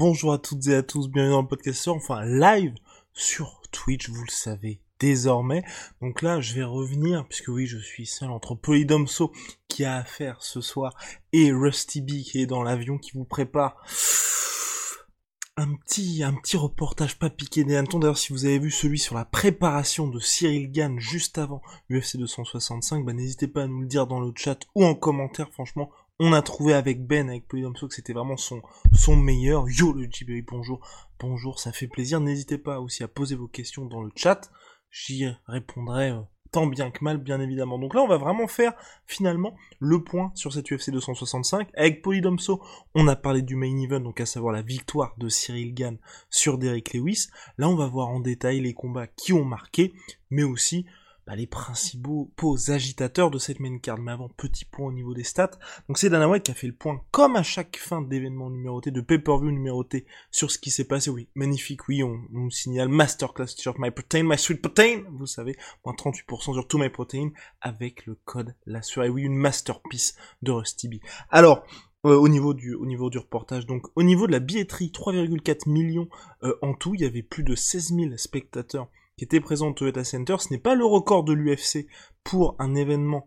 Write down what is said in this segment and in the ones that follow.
Bonjour à toutes et à tous, bienvenue dans le podcast enfin live sur Twitch, vous le savez désormais. Donc là, je vais revenir, puisque oui, je suis seul entre Polydomso qui a affaire ce soir et Rusty B qui est dans l'avion qui vous prépare un petit, un petit reportage pas piqué des hannetons. D'ailleurs, si vous avez vu celui sur la préparation de Cyril Gann juste avant UFC 265, bah, n'hésitez pas à nous le dire dans le chat ou en commentaire. Franchement, on a trouvé avec Ben, avec Polydomso, que c'était vraiment son, meilleur. Yo, le JBI, bonjour. Bonjour, ça fait plaisir. N'hésitez pas aussi à poser vos questions dans le chat. J'y répondrai euh, tant bien que mal, bien évidemment. Donc là, on va vraiment faire finalement le point sur cette UFC 265. Avec Polydomso, on a parlé du main event, donc à savoir la victoire de Cyril Gann sur Derek Lewis. Là, on va voir en détail les combats qui ont marqué, mais aussi bah, les principaux agitateurs de cette main card. Mais avant, petit point au niveau des stats. Donc c'est Dana qui a fait le point, comme à chaque fin d'événement numéroté, de pay-per-view numéroté, sur ce qui s'est passé. Oui, magnifique, oui, on, nous signale Masterclass t-shirt My Protein, My Sweet Protein, vous savez, moins 38% sur tout My Protein, avec le code la Et oui, une masterpiece de Rusty B. Alors, euh, au niveau du au niveau du reportage. Donc au niveau de la billetterie, 3,4 millions euh, en tout, il y avait plus de 16 000 spectateurs qui étaient présents au Toyota Center. Ce n'est pas le record de l'UFC pour un événement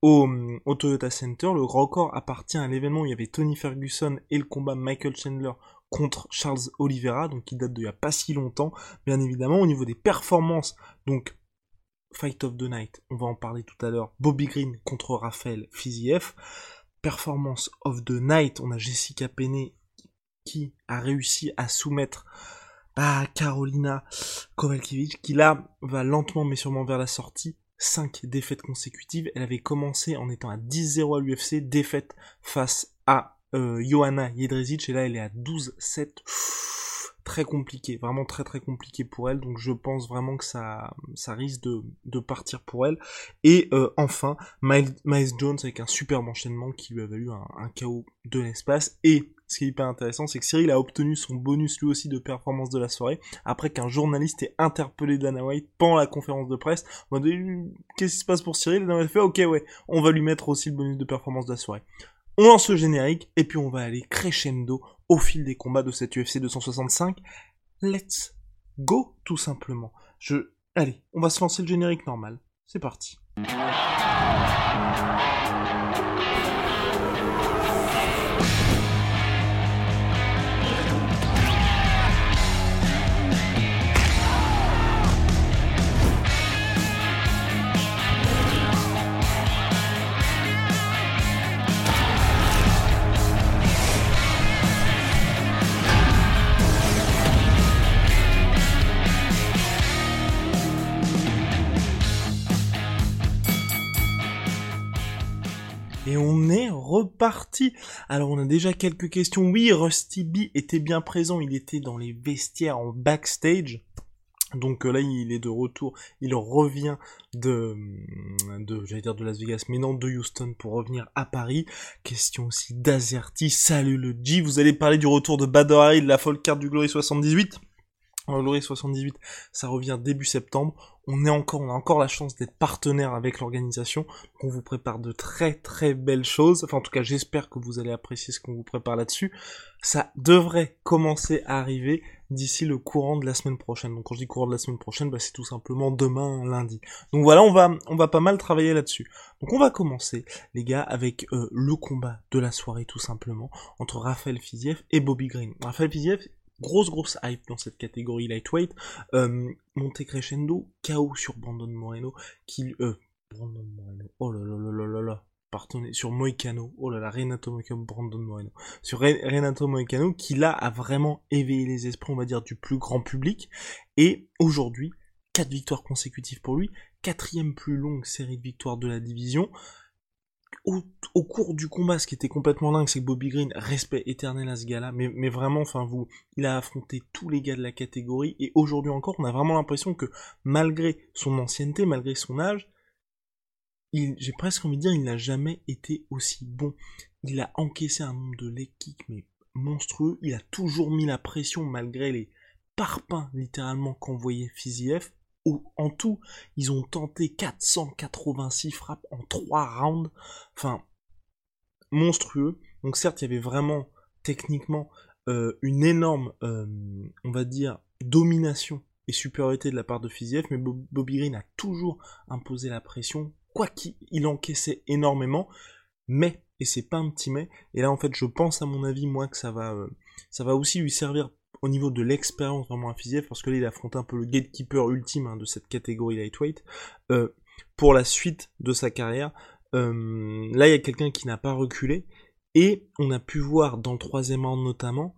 au, au, Toyota Center. Le record appartient à l'événement où il y avait Tony Ferguson et le combat Michael Chandler contre Charles Oliveira, donc qui date d'il n'y a pas si longtemps. Bien évidemment, au niveau des performances, donc Fight of the Night, on va en parler tout à l'heure, Bobby Green contre Raphaël Fiziev. Performance of the Night, on a Jessica Penney qui a réussi à soumettre à Carolina Kovalkiewicz qui là va lentement mais sûrement vers la sortie. 5 défaites consécutives. Elle avait commencé en étant à 10-0 à l'UFC, défaite face à euh, Johanna Jedrzejczyk et là elle est à 12-7 très compliqué, vraiment très très compliqué pour elle. Donc je pense vraiment que ça, risque de, partir pour elle. Et euh, enfin, Miles, Jones avec un superbe enchaînement qui lui a valu un, un KO de l'espace. Et ce qui est hyper intéressant, c'est que Cyril a obtenu son bonus lui aussi de performance de la soirée, après qu'un journaliste ait interpellé Dana White pendant la conférence de presse. On m'a dit, qu'est-ce qui se passe pour Cyril? Et Dana White fait, ok ouais, on va lui mettre aussi le bonus de performance de la soirée. On lance le générique, et puis on va aller crescendo au fil des combats de cette UFC 265. Let's go, tout simplement. Je... Allez, on va se lancer le générique normal. C'est parti. Alors on a déjà quelques questions. Oui, Rusty B était bien présent. Il était dans les vestiaires en backstage. Donc euh, là, il est de retour. Il revient de, de j'allais dire de Las Vegas, mais non, de Houston pour revenir à Paris. Question aussi d'Azerty. Salut le G. Vous allez parler du retour de Badr de la folle carte du Glory 78. Glory 78, ça revient début septembre. On a encore la chance d'être partenaire avec l'organisation. On vous prépare de très très belles choses. Enfin, en tout cas, j'espère que vous allez apprécier ce qu'on vous prépare là-dessus. Ça devrait commencer à arriver d'ici le courant de la semaine prochaine. Donc, quand je dis courant de la semaine prochaine, bah, c'est tout simplement demain, lundi. Donc voilà, on va, on va pas mal travailler là-dessus. Donc, on va commencer, les gars, avec euh, le combat de la soirée, tout simplement, entre Raphaël Fiziev et Bobby Green. Raphaël Fiziev, grosse grosse hype dans cette catégorie lightweight. Euh, Monte Crescendo, KO sur Brandon Moreno, qui... Euh, Brandon Moreno, oh là là là là là là, pardonnez, sur Moicano, oh là là, Renato Moicano, Brandon Moreno, sur Renato Moicano, qui là a vraiment éveillé les esprits, on va dire, du plus grand public, et aujourd'hui, quatre victoires consécutives pour lui, quatrième plus longue série de victoires de la division, au, cours du combat, ce qui était complètement dingue, c'est que Bobby Green, respect éternel à ce gars-là, mais, vraiment, enfin, vous, il a affronté tous les gars de la catégorie, et aujourd'hui encore, on a vraiment l'impression que, malgré son ancienneté, malgré son âge, j'ai presque envie de dire, il n'a jamais été aussi bon. Il a encaissé un nombre de leg kicks, mais monstrueux. Il a toujours mis la pression malgré les parpaings, littéralement, qu'envoyait Fiziev en tout, ils ont tenté 486 frappes en 3 rounds. Enfin, monstrueux. Donc certes, il y avait vraiment techniquement euh, une énorme, euh, on va dire, domination et supériorité de la part de Fiziev, mais Bobby Green a toujours imposé la pression, quoi qu'il encaissait énormément, mais, et c'est pas un petit mais, et là en fait je pense à mon avis moi que ça va, euh, ça va aussi lui servir au niveau de l'expérience vraiment Fiziev, parce que là il affronte un peu le gatekeeper ultime hein, de cette catégorie lightweight, euh, pour la suite de sa carrière. Euh, là il y a quelqu'un qui n'a pas reculé, et on a pu voir dans le troisième round notamment,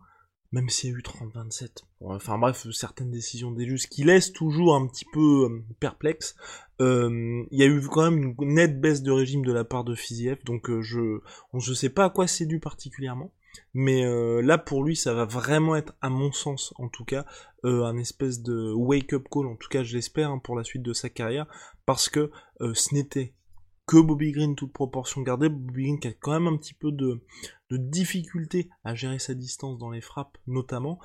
même s'il y a eu 30-27, enfin bref, certaines décisions des juges qui laissent toujours un petit peu euh, perplexe, il y a eu quand même une nette baisse de régime de la part de Fiziev, donc je ne sais pas à quoi c'est dû particulièrement, mais euh, là, pour lui, ça va vraiment être, à mon sens en tout cas, euh, un espèce de wake-up call, en tout cas je l'espère, hein, pour la suite de sa carrière, parce que euh, ce n'était que Bobby Green, toute proportion gardée, Bobby Green qui a quand même un petit peu de, de difficulté à gérer sa distance dans les frappes, notamment.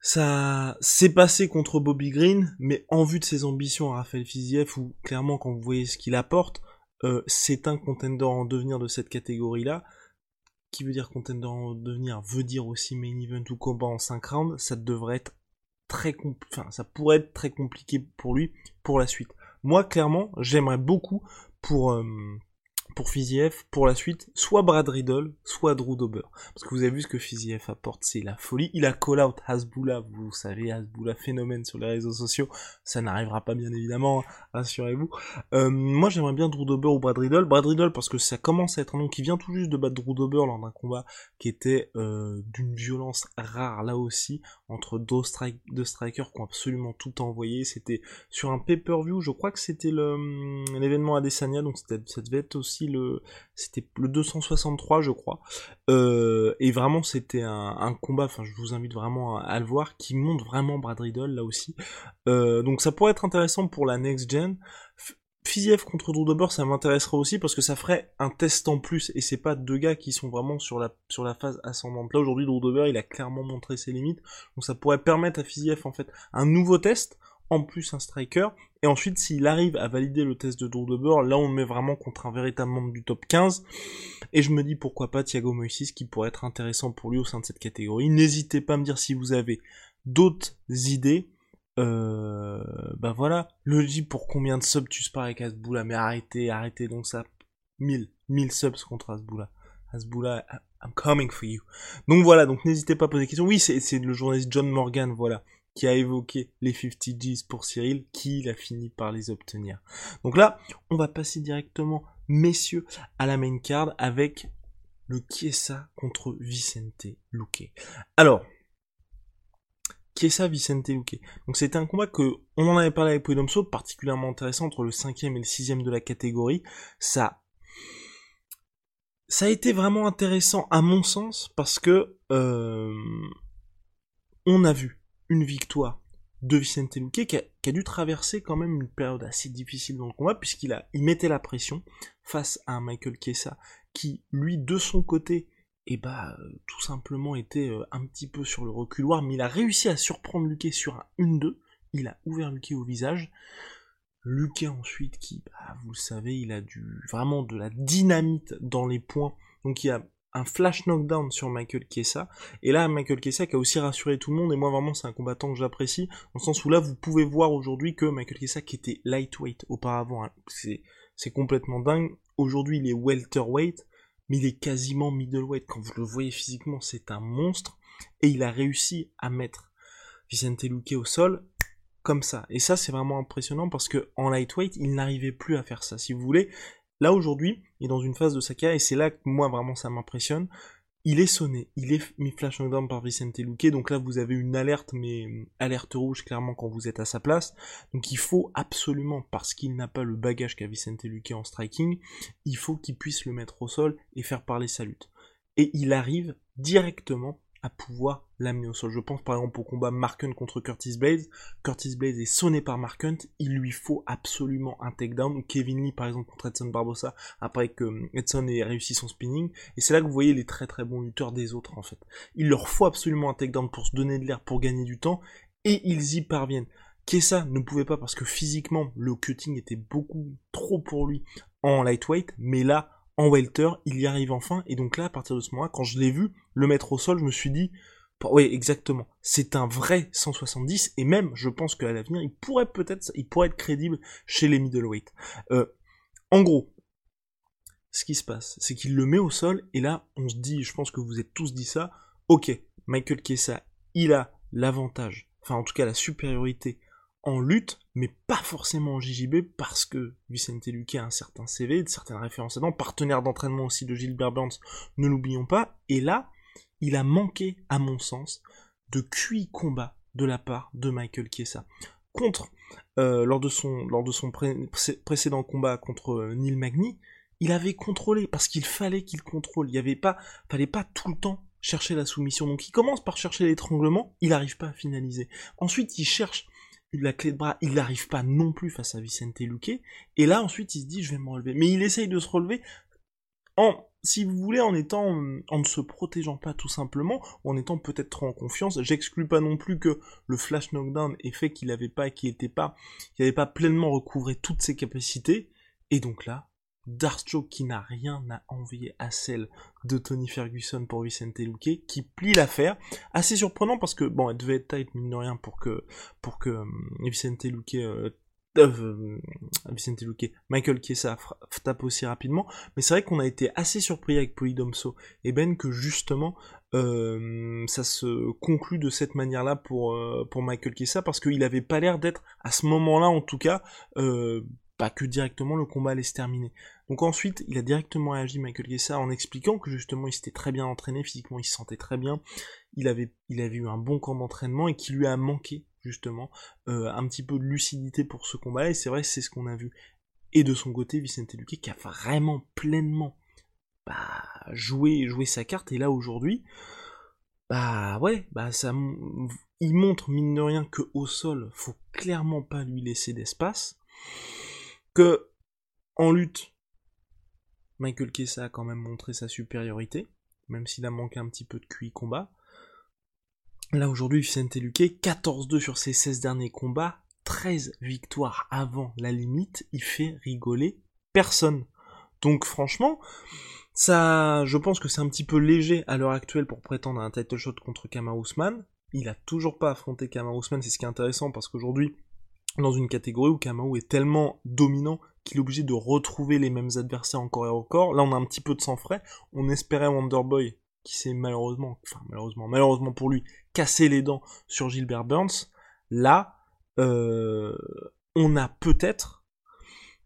ça s'est passé contre Bobby Green, mais en vue de ses ambitions à Raphaël Fiziev, où clairement quand vous voyez ce qu'il apporte, c'est un contender en devenir de cette catégorie-là qui veut dire contender en devenir veut dire aussi main event ou combat en 5 rounds, ça devrait être très enfin ça pourrait être très compliqué pour lui pour la suite. Moi clairement, j'aimerais beaucoup pour euh, pour Fiziev pour la suite, soit Brad Riddle, soit Drew Dober. Parce que vous avez vu ce que Fiziev apporte, c'est la folie. Il a call out Hasbullah, vous savez, Hasbullah phénomène sur les réseaux sociaux. Ça n'arrivera pas bien évidemment, rassurez-vous. Euh, moi j'aimerais bien Drew Dober ou Brad Riddle. Brad Riddle parce que ça commence à être un nom qui vient tout juste de battre Drew Dober lors d'un combat qui était euh, d'une violence rare là aussi, entre deux, strikers qui ont absolument tout envoyé. C'était sur un pay-per-view, je crois que c'était hum, l'événement Adesanya, donc ça devait être aussi le, c'était le 263 je crois, euh, et vraiment c'était un, combat, enfin je vous invite vraiment à, le voir, qui montre vraiment Brad Riddle là aussi, euh, donc ça pourrait être intéressant pour la next gen. Fiziev contre Drew ça m'intéresserait aussi parce que ça ferait un test en plus et c'est pas deux gars qui sont vraiment sur la sur phase ascendante. Là aujourd'hui Drew il a clairement montré ses limites, donc ça pourrait permettre à Fiziev en fait un nouveau test en plus un striker. Et ensuite, s'il arrive à valider le test de de là on met vraiment contre un véritable membre du top 15. Et je me dis pourquoi pas Thiago Moïsis qui pourrait être intéressant pour lui au sein de cette catégorie. N'hésitez pas à me dire si vous avez d'autres idées. Euh, bah voilà, le dit pour combien de subs tu spares avec Asboula, mais arrêtez, arrêtez donc ça. 1000, 1000 subs contre Asboula. Asboula, I'm coming for you. Donc voilà, donc n'hésitez pas à poser des questions. Oui, c'est le journaliste John Morgan, voilà qui a évoqué les 50 G's pour Cyril, qui il a fini par les obtenir. Donc là, on va passer directement, messieurs, à la main card avec le Chiesa contre Vicente Luque. Alors, Chiesa Vicente Luque. Donc c'était un combat que on en avait parlé avec Poidomso, particulièrement intéressant entre le cinquième et le sixième de la catégorie. Ça, ça a été vraiment intéressant à mon sens parce que euh, on a vu une victoire de Vicente Luque qui a, dû traverser quand même une période assez difficile dans le combat puisqu'il a il mettait la pression face à Michael Kessa qui lui de son côté et eh bah tout simplement était euh, un petit peu sur le reculoir mais il a réussi à surprendre Luque sur un 1-2 il a ouvert Luque au visage Luque ensuite qui bah, vous le savez il a du vraiment de la dynamite dans les points donc il a un flash knockdown sur Michael Kessa. Et là, Michael Kessa qui a aussi rassuré tout le monde. Et moi, vraiment, c'est un combattant que j'apprécie. Dans le sens où là, vous pouvez voir aujourd'hui que Michael Kessa, qui était lightweight auparavant, hein, c'est complètement dingue. Aujourd'hui, il est welterweight, mais il est quasiment middleweight. Quand vous le voyez physiquement, c'est un monstre. Et il a réussi à mettre Vicente Luque au sol comme ça. Et ça, c'est vraiment impressionnant parce que en lightweight, il n'arrivait plus à faire ça. Si vous voulez, Là aujourd'hui, il est dans une phase de sa et c'est là que moi vraiment ça m'impressionne. Il est sonné, il est mis flash knockdown par Vicente Luque, donc là vous avez une alerte, mais euh, alerte rouge clairement quand vous êtes à sa place. Donc il faut absolument, parce qu'il n'a pas le bagage qu'a Vicente Luque en striking, il faut qu'il puisse le mettre au sol et faire parler sa lutte. Et il arrive directement à pouvoir l'amener au sol. Je pense par exemple au combat Mark contre Curtis Blaze. Curtis Blaze est sonné par Mark il lui faut absolument un takedown. Kevin Lee par exemple contre Edson Barbosa après que hum, Edson ait réussi son spinning. Et c'est là que vous voyez les très très bons lutteurs des autres en fait. Il leur faut absolument un takedown pour se donner de l'air, pour gagner du temps, et ils y parviennent. Kessa ne pouvait pas parce que physiquement le cutting était beaucoup trop pour lui en lightweight, mais là welter, il y arrive enfin, et donc là, à partir de ce moment-là, quand je l'ai vu le mettre au sol, je me suis dit, oui, exactement, c'est un vrai 170, et même, je pense qu'à l'avenir, il pourrait peut-être, être crédible chez les middleweight. Euh, en gros, ce qui se passe, c'est qu'il le met au sol, et là, on se dit, je pense que vous êtes tous dit ça, ok, Michael Kessa, il a l'avantage, enfin en tout cas la supériorité en lutte, mais pas forcément en JJB, parce que Vicente Luque a un certain CV, de certaines références dedans, partenaire d'entraînement aussi de Gilbert Burns, ne l'oublions pas, et là, il a manqué, à mon sens, de QI combat de la part de Michael Chiesa. Contre, euh, lors de son, lors de son précédent combat contre euh, Neil Magny, il avait contrôlé, parce qu'il fallait qu'il contrôle, il y avait pas, fallait pas tout le temps chercher la soumission. Donc il commence par chercher l'étranglement, il n'arrive pas à finaliser. Ensuite, il cherche la clé de bras, il n'arrive pas non plus face à Vicente Luque, et là ensuite il se dit je vais me relever. Mais il essaye de se relever en, si vous voulez, en étant, en ne se protégeant pas tout simplement, en étant peut-être trop en confiance. J'exclus pas non plus que le flash knockdown ait fait qu'il avait pas, qu'il était pas, qu'il n'avait pas pleinement recouvré toutes ses capacités, et donc là, Dark qui n'a rien à envier à celle de Tony Ferguson pour Vicente Luque, qui plie l'affaire. Assez surprenant parce que, bon, elle devait être tight, mine de rien, pour que, pour que euh, Vicente Luque, euh, euh, Vicente Luque, Michael Chiesa tape aussi rapidement, mais c'est vrai qu'on a été assez surpris avec Polydomso et Ben que justement euh, ça se conclut de cette manière-là pour, pour Michael Chiesa parce qu'il avait pas l'air d'être à ce moment-là en tout cas euh, pas que directement le combat allait se terminer. Donc ensuite, il a directement réagi Michael Gessa en expliquant que justement il s'était très bien entraîné, physiquement il se sentait très bien, il avait, il avait eu un bon camp d'entraînement et qui lui a manqué justement euh, un petit peu de lucidité pour ce combat et c'est vrai c'est ce qu'on a vu. Et de son côté, Vicente Luque qui a vraiment pleinement bah, joué, joué sa carte et là aujourd'hui, bah ouais, bah ça, il montre mine de rien que au sol, faut clairement pas lui laisser d'espace que en lutte, Michael Kessa a quand même montré sa supériorité, même s'il a manqué un petit peu de QI combat. Là aujourd'hui, Vicente Luque, 14-2 sur ses 16 derniers combats, 13 victoires avant la limite, il fait rigoler personne. Donc franchement, ça, je pense que c'est un petit peu léger à l'heure actuelle pour prétendre à un title shot contre Kama Ousmane. Il a toujours pas affronté Kama Ousmane, c'est ce qui est intéressant parce qu'aujourd'hui, dans une catégorie où Kamau est tellement dominant qu'il est obligé de retrouver les mêmes adversaires encore et encore. Là, on a un petit peu de sang frais. On espérait Wonderboy, qui s'est malheureusement, enfin malheureusement, malheureusement pour lui, cassé les dents sur Gilbert Burns. Là, euh, on a peut-être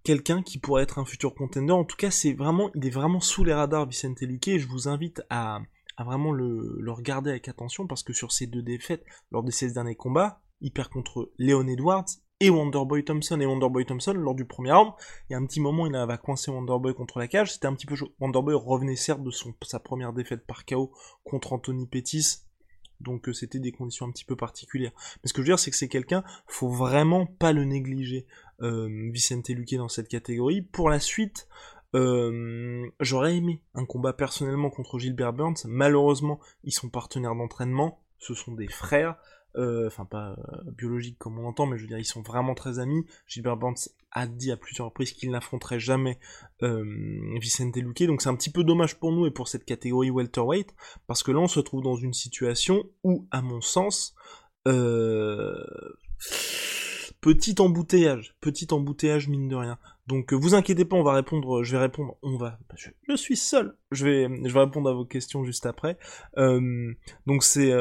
quelqu'un qui pourrait être un futur contender. En tout cas, c'est vraiment, il est vraiment sous les radars Vicente Luque et je vous invite à, vraiment le, regarder avec attention parce que sur ces deux défaites, lors de ces derniers combats, il perd contre Leon Edwards et Wonderboy Thompson et Wonderboy Thompson lors du premier round. Il y a un petit moment, il avait coincé Wonderboy contre la cage. C'était un petit peu chaud. Wonderboy revenait certes de son, sa première défaite par KO contre Anthony Pettis. Donc euh, c'était des conditions un petit peu particulières. Mais ce que je veux dire, c'est que c'est quelqu'un, faut vraiment pas le négliger, euh, Vicente Luque dans cette catégorie. Pour la suite, euh, j'aurais aimé un combat personnellement contre Gilbert Burns. Malheureusement, ils sont partenaires d'entraînement. Ce sont des frères. Euh, enfin pas euh, biologique comme on entend, mais je veux dire, ils sont vraiment très amis. Gilbert Burns a dit à plusieurs reprises qu'il n'affronterait jamais euh, Vicente Luque, donc c'est un petit peu dommage pour nous et pour cette catégorie welterweight, parce que là on se trouve dans une situation où, à mon sens, petit embouteillage, petit embouteillage mine de rien. Donc vous inquiétez pas, on va répondre, je vais répondre, on va, je, je suis seul, je vais, je vais répondre à vos questions juste après. donc c'est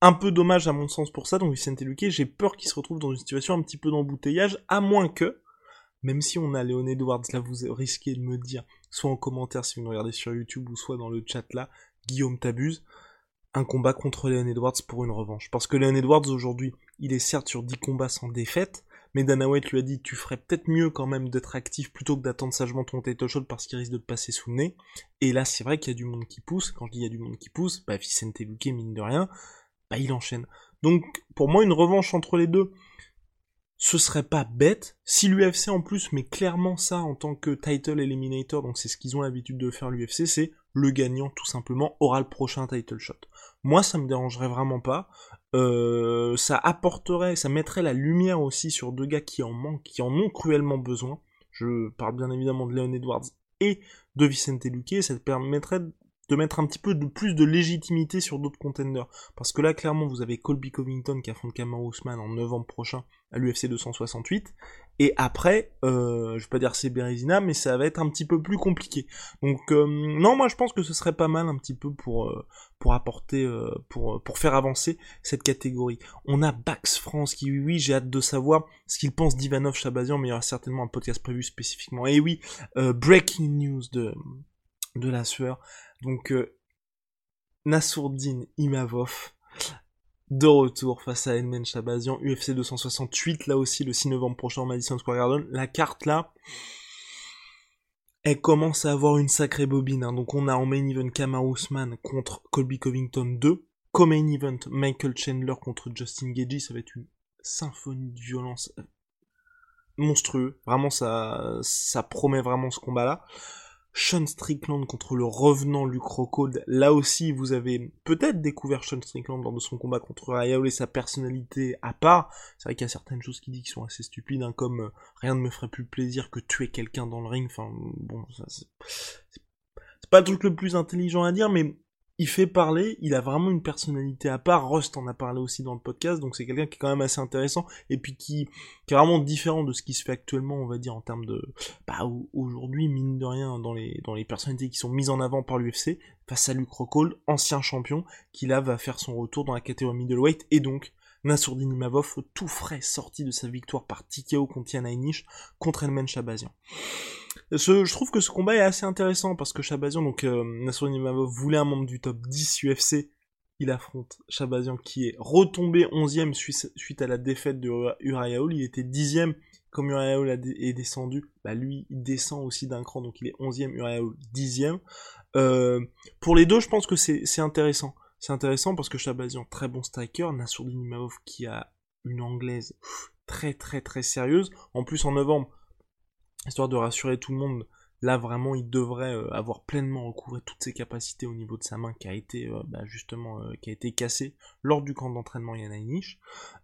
un peu dommage à mon sens pour ça, donc Vicente Luque, j'ai peur qu'il se retrouve dans une situation un petit peu d'embouteillage, à moins que, même si on a Léon Edwards, là vous risquez de me dire, soit en commentaire si vous nous regardez sur YouTube ou soit dans le chat là, Guillaume t'abuse, un combat contre Leon Edwards pour une revanche. Parce que Leon Edwards aujourd'hui, il est certes sur 10 combats sans défaite, mais Dana White lui a dit tu ferais peut-être mieux quand même d'être actif plutôt que d'attendre sagement ton title shot parce qu'il risque de te passer sous le nez. Et là c'est vrai qu'il y a du monde qui pousse, quand je dis il y a du monde qui pousse, bah Vicente Luque mine de rien, bah il enchaîne. Donc pour moi une revanche entre les deux, ce serait pas bête si l'UFC en plus met clairement ça en tant que title eliminator, donc c'est ce qu'ils ont l'habitude de faire l'UFC, c'est le gagnant tout simplement aura le prochain title shot. Moi ça me dérangerait vraiment pas. Euh, ça apporterait, ça mettrait la lumière aussi sur deux gars qui en manquent, qui en ont cruellement besoin. Je parle bien évidemment de Leon Edwards et de Vicente Luque, ça permettrait de mettre un petit peu de plus de légitimité sur d'autres contenders. Parce que là, clairement, vous avez Colby Covington qui affronte Kamaru Usman en novembre prochain à l'UFC 268. Et après, euh, je vais pas dire c'est Berezina, mais ça va être un petit peu plus compliqué. Donc euh, non, moi je pense que ce serait pas mal un petit peu pour euh, pour apporter, euh, pour pour faire avancer cette catégorie. On a Bax France qui, oui, oui j'ai hâte de savoir ce qu'il pense d'Ivanov Chabazian, mais il y aura certainement un podcast prévu spécifiquement. Et oui, breaking news de de la sueur. Donc euh, Nassourdine Imavov de retour face à Edmond Chabazian, UFC 268, là aussi le 6 novembre prochain au Madison Square Garden. La carte là, elle commence à avoir une sacrée bobine. Hein. Donc on a en main event Kama Usman contre Colby Covington 2. Comme main event Michael Chandler contre Justin Gagey, ça va être une symphonie de violence monstrueux. Vraiment ça, ça promet vraiment ce combat là. Sean Strickland contre le revenant Luke Rockhold. Là aussi, vous avez peut-être découvert Sean Strickland de son combat contre Rayaol et sa personnalité à part. C'est vrai qu'il y a certaines choses qui dit qui sont assez stupides, hein, comme euh, rien ne me ferait plus plaisir que tuer quelqu'un dans le ring. Enfin, bon, ça c'est pas le truc le plus intelligent à dire, mais il fait parler, il a vraiment une personnalité à part. Rust en a parlé aussi dans le podcast, donc c'est quelqu'un qui est quand même assez intéressant et puis qui, est vraiment différent de ce qui se fait actuellement, on va dire en termes de, bah aujourd'hui mine de rien dans les dans les personnalités qui sont mises en avant par l'UFC face à Luke Rockhold, ancien champion, qui là va faire son retour dans la catégorie middleweight et donc Nassourdine Imavov, tout frais sorti de sa victoire par TKO contre Yana contre Elmen Chabazian. Je trouve que ce combat est assez intéressant parce que Chabazian, donc euh, Imavov voulait un membre du top 10 UFC, il affronte Chabazian qui est retombé 11ème suite à la défaite de Uriah Hall, il était 10ème comme Uriah Hall est descendu, bah lui il descend aussi d'un cran donc il est 11ème, Uriah Hall 10ème. Euh, pour les deux je pense que c'est intéressant. C'est intéressant parce que Chabazian, très bon striker, Nassourdine Imavov qui a une anglaise très très très sérieuse. En plus en novembre, histoire de rassurer tout le monde, là vraiment il devrait euh, avoir pleinement recouvré toutes ses capacités au niveau de sa main qui a été euh, bah, justement euh, qui a été cassée lors du camp d'entraînement Yana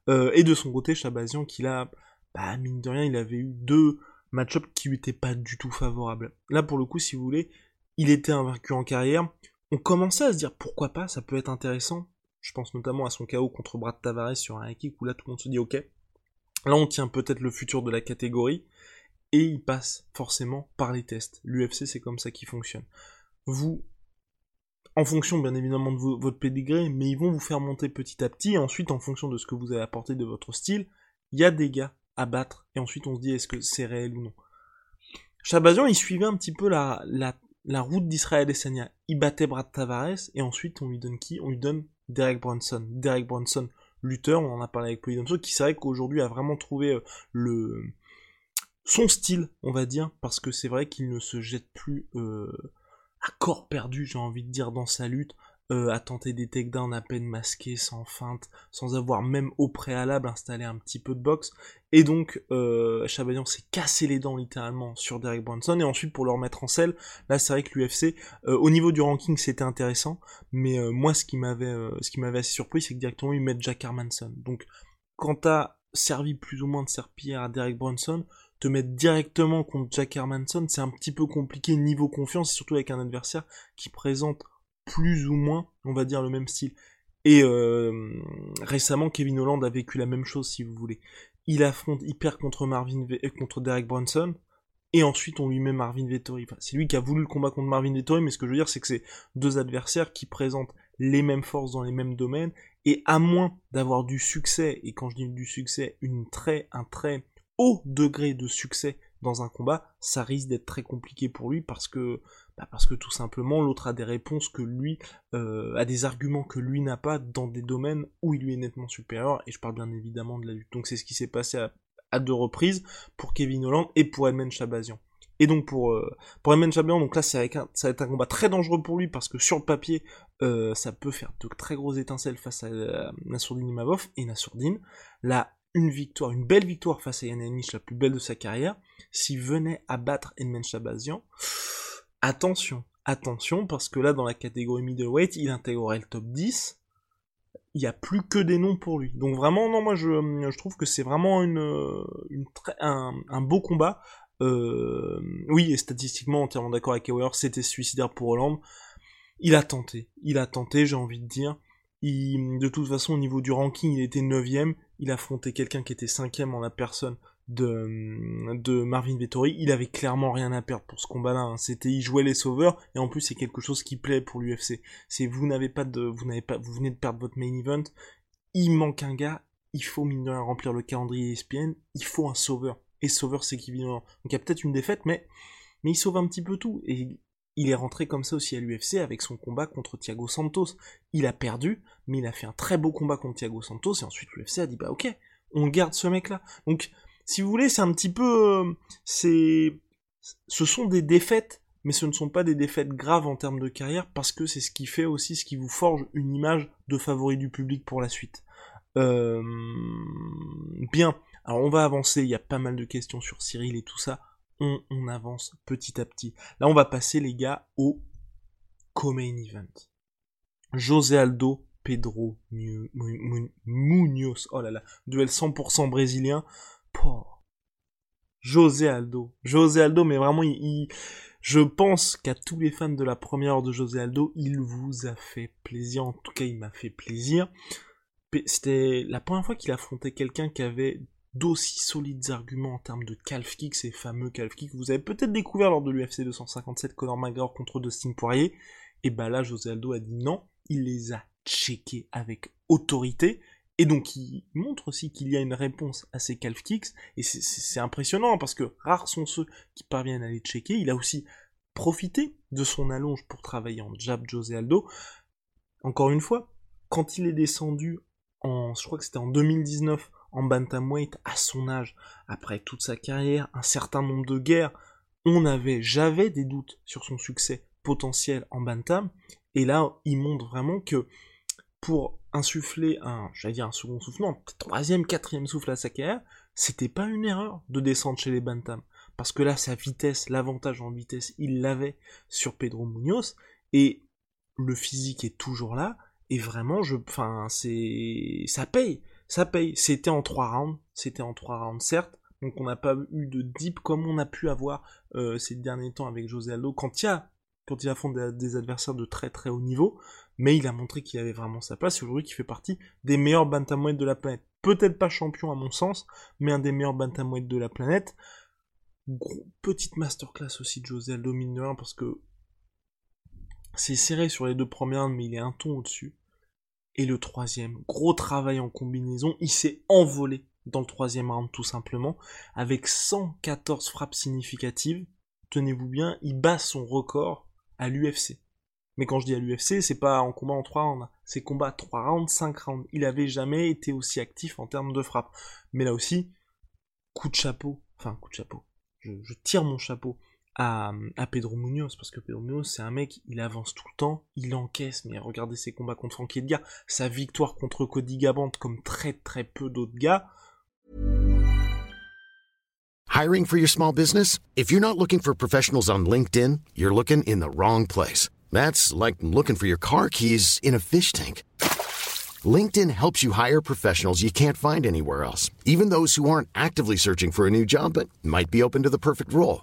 et de son côté Chabazian qui là, bah, mine de rien, il avait eu deux match-ups qui lui étaient pas du tout favorables. Là pour le coup, si vous voulez, il était invaincu en carrière on commençait à se dire pourquoi pas, ça peut être intéressant. Je pense notamment à son KO contre Brad Tavares sur un kick où là tout le monde se dit ok, là on tient peut-être le futur de la catégorie et il passe forcément par les tests. L'UFC c'est comme ça qui fonctionne. Vous, en fonction bien évidemment de votre pédigré, mais ils vont vous faire monter petit à petit et ensuite en fonction de ce que vous avez apporté de votre style, il y a des gars à battre et ensuite on se dit est-ce que c'est réel ou non? Chabazian il suivait un petit peu la, route d'Israël Sanya, il battait Brad Tavares, et ensuite on lui donne qui? On lui donne Derek Bronson. Derek Bronson, lutteur, on en a parlé avec Polydomso, qui c'est vrai qu'aujourd'hui a vraiment trouvé euh, le son style, on va dire, parce que c'est vrai qu'il ne se jette plus euh, à corps perdu, j'ai envie de dire, dans sa lutte. Euh, à tenter des takedowns à peine masqués, sans feinte, sans avoir même au préalable installé un petit peu de boxe. Et donc, euh, s'est cassé les dents littéralement sur Derek Brunson. Et ensuite, pour le remettre en selle, là, c'est vrai que l'UFC, euh, au niveau du ranking, c'était intéressant. Mais moi, ce qui m'avait, assez surpris, c'est que directement, ils mettent Jack Hermanson. Donc, quand t'as servi plus ou moins de serpillère à Derek Brunson, te mettre directement contre Jack Hermanson, c'est un petit peu compliqué niveau confiance, surtout avec un adversaire qui présente plus ou moins, on va dire, le même style. Et euh, récemment, Kevin Holland a vécu la même chose, si vous voulez. Il affronte, il perd contre Marvin, euh, contre Derek Brunson, et ensuite on lui met Marvin Vettori. c'est lui qui a voulu le combat contre Marvin Vettori, mais ce que je veux dire, c'est que c'est deux adversaires qui présentent les mêmes forces dans les mêmes domaines, et à moins d'avoir du succès, et quand je dis du succès, une très, un très haut degré de succès dans un combat, ça risque d'être très compliqué pour lui parce que bah parce que tout simplement l'autre a des réponses que lui euh, a des arguments que lui n'a pas dans des domaines où il lui est nettement supérieur et je parle bien évidemment de la lutte. Donc c'est ce qui s'est passé à, à, deux reprises pour Kevin Holland et pour Edmund Chabazian. Et donc pour euh, Chabazian, donc là c'est avec un, ça va être un combat très dangereux pour lui parce que sur le papier euh, ça peut faire de très grosses étincelles face à euh, Nassourdine Imavov et Nassourdine. Là une victoire, une belle victoire face à Yann la plus belle de sa carrière, s'il venait à battre Edmund Chabazian, attention, attention, parce que là, dans la catégorie middleweight, il intégrerait le top 10. Il n'y a plus que des noms pour lui. Donc vraiment, non, moi je, trouve que c'est vraiment une, un, beau combat. Euh, oui, et statistiquement, entièrement d'accord avec Ewer, c'était suicidaire pour Hollande. Il a tenté, il a tenté, j'ai envie de dire. De toute façon, au niveau du ranking, il était 9 Il affrontait quelqu'un qui était 5 en la personne de, de Marvin Vettori, il avait clairement rien à perdre pour ce combat-là. Hein. C'était, il jouait les sauveurs, et en plus c'est quelque chose qui plaît pour l'UFC. C'est vous n'avez pas de, vous venez de perdre votre main event, il manque un gars, il faut mine de rien remplir le calendrier ESPN, il faut un sauveur. Et sauveur c'est qui. Donc il y a peut-être une défaite, mais, mais il sauve un petit peu tout. Et il est rentré comme ça aussi à l'UFC avec son combat contre Thiago Santos. Il a perdu, mais il a fait un très beau combat contre Thiago Santos, et ensuite l'UFC a dit bah ok, on garde ce mec-là. Donc si vous voulez, c'est un petit peu, euh, c'est, ce sont des défaites, mais ce ne sont pas des défaites graves en termes de carrière parce que c'est ce qui fait aussi ce qui vous forge une image de favori du public pour la suite. Euh... Bien. Alors on va avancer. Il y a pas mal de questions sur Cyril et tout ça. On, avance petit à petit. Là, on va passer les gars au co-main event. José Aldo Pedro Munoz. Oh là là, duel 100% brésilien. José Aldo. José Aldo, mais vraiment, je pense qu'à tous les fans de la première heure de José Aldo, il vous a fait plaisir. En tout cas, il m'a fait plaisir. C'était la première fois qu'il affrontait quelqu'un qui avait d'aussi solides arguments en termes de calf kick, ces fameux calf kicks. Vous avez peut-être découvert lors de l'UFC 257 Conor McGregor contre Dustin Poirier. Et bah là, José Aldo a dit non. Il les a checkés avec autorité. Et donc il montre aussi qu'il y a une réponse à ces calf kicks, et c'est impressionnant parce que rares sont ceux qui parviennent à les checker. Il a aussi profité de son allonge pour travailler en jab José Aldo. Encore une fois, quand il est descendu en, je crois que c'était en 2019, en bantamweight, à son âge, après toute sa carrière, un certain nombre de guerres, on avait, j'avais des doutes sur son succès potentiel en bantam, et là, il montre vraiment que pour insuffler un, j'allais dire un second souffle, non, troisième, quatrième souffle à sa carrière, c'était pas une erreur de descendre chez les Bantam. Parce que là, sa vitesse, l'avantage en vitesse, il l'avait sur Pedro Munoz, et le physique est toujours là, et vraiment, je, enfin, c'est, ça paye, ça paye. C'était en trois rounds, c'était en trois rounds, certes, donc on n'a pas eu de deep comme on a pu avoir euh, ces derniers temps avec José Aldo, quand il a, quand il affronte des adversaires de très très haut niveau, mais il a montré qu'il avait vraiment sa place, et aujourd'hui qu'il fait partie des meilleurs bantamweight de la planète. Peut-être pas champion à mon sens, mais un des meilleurs bantamweight de la planète. Petite masterclass aussi de José Aldo mine parce que c'est serré sur les deux premières, mais il est un ton au-dessus. Et le troisième, gros travail en combinaison, il s'est envolé dans le troisième round tout simplement, avec 114 frappes significatives. Tenez-vous bien, il bat son record à l'UFC. Mais quand je dis à l'UFC, c'est pas en combat en 3 rounds, c'est combat 3 rounds, 5 rounds. Il avait jamais été aussi actif en termes de frappe. Mais là aussi, coup de chapeau, enfin coup de chapeau, je, tire mon chapeau à, à, Pedro Munoz, parce que Pedro Munoz, c'est un mec, il avance tout le temps, il encaisse, mais regardez ses combats contre Frankie Edgar, sa victoire contre Cody Gabante, comme très très peu d'autres gars. Hiring for your small business? If you're not looking for professionals on LinkedIn, you're looking in the wrong place. That's like looking for your car keys in a fish tank. LinkedIn helps you hire professionals you can't find anywhere else, even those who aren't actively searching for a new job but might be open to the perfect role.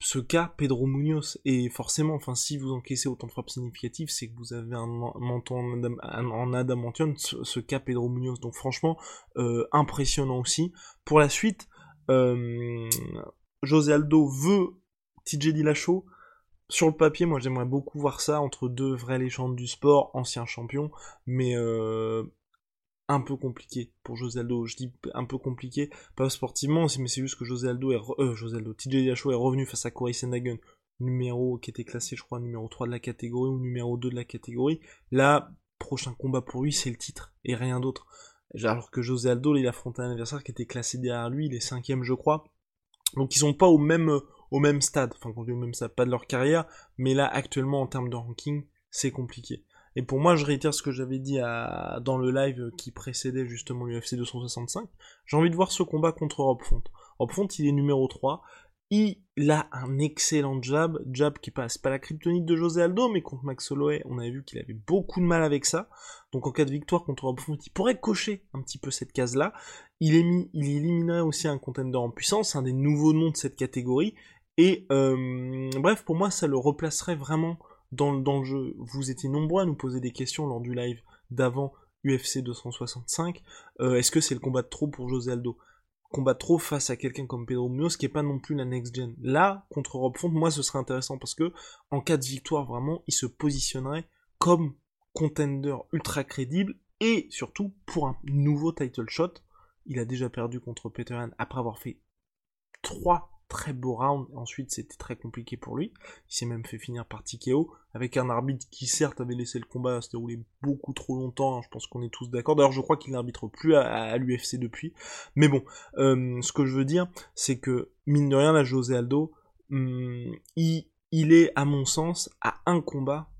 ce cas Pedro Munoz. Et forcément, enfin, si vous encaissez autant de frappes significatives, c'est que vous avez un menton en, adamantium, ce, cas Pedro Munoz. Donc franchement, euh, impressionnant aussi. Pour la suite, euh, José Aldo veut TJ Dillashaw. Sur le papier, moi j'aimerais beaucoup voir ça entre deux vraies légendes du sport, anciens champions, mais euh, un peu compliqué pour José Aldo. Je dis un peu compliqué, pas sportivement, mais c'est juste que José Aldo est, euh, José Aldo, TJ est revenu face à Corey Sandhagen, numéro qui était classé, je crois, numéro 3 de la catégorie ou numéro 2 de la catégorie. Là, prochain combat pour lui, c'est le titre et rien d'autre. Alors que José Aldo, il affrontait un adversaire qui était classé derrière lui, il est cinquième, je crois. Donc ils sont pas au même au même stade, enfin quand au même stade, pas de leur carrière, mais là actuellement en termes de ranking, c'est compliqué. Et pour moi, je réitère ce que j'avais dit dans le live qui précédait justement l'UFC 265. J'ai envie de voir ce combat contre Rob Font. Rob Font, il est numéro 3. Il a un excellent jab, jab qui passe pas la kryptonite de José Aldo, mais contre Max Holloway, on avait vu qu'il avait beaucoup de mal avec ça. Donc en cas de victoire contre Rob Font, il pourrait cocher un petit peu cette case-là. Il, éliminerait aussi un contender en puissance, un des nouveaux noms de cette catégorie. Et euh, bref, pour moi, ça le replacerait vraiment dans, le jeu. Vous étiez nombreux à nous poser des questions lors du live d'avant UFC 265. Euh, est-ce que c'est le combat de trop pour José Aldo? Combat de trop face à quelqu'un comme Pedro Munoz qui est pas non plus la next gen. Là, contre Rob Font, moi ce serait intéressant parce que en cas de victoire vraiment, il se positionnerait comme contender ultra crédible et surtout pour un nouveau title shot. Il a déjà perdu contre Peterhan après avoir fait trois très beau round. Ensuite, c'était très compliqué pour lui. Il s'est même fait finir par TKO avec un arbitre qui certes avait laissé le combat se dérouler beaucoup trop longtemps. Hein, je pense qu'on est tous d'accord. D'ailleurs, je crois qu'il n'arbitre plus à, l'UFC depuis. Mais bon, euh, ce que je veux dire, c'est que mine de rien, la José Aldo, il, il est à mon sens à un combat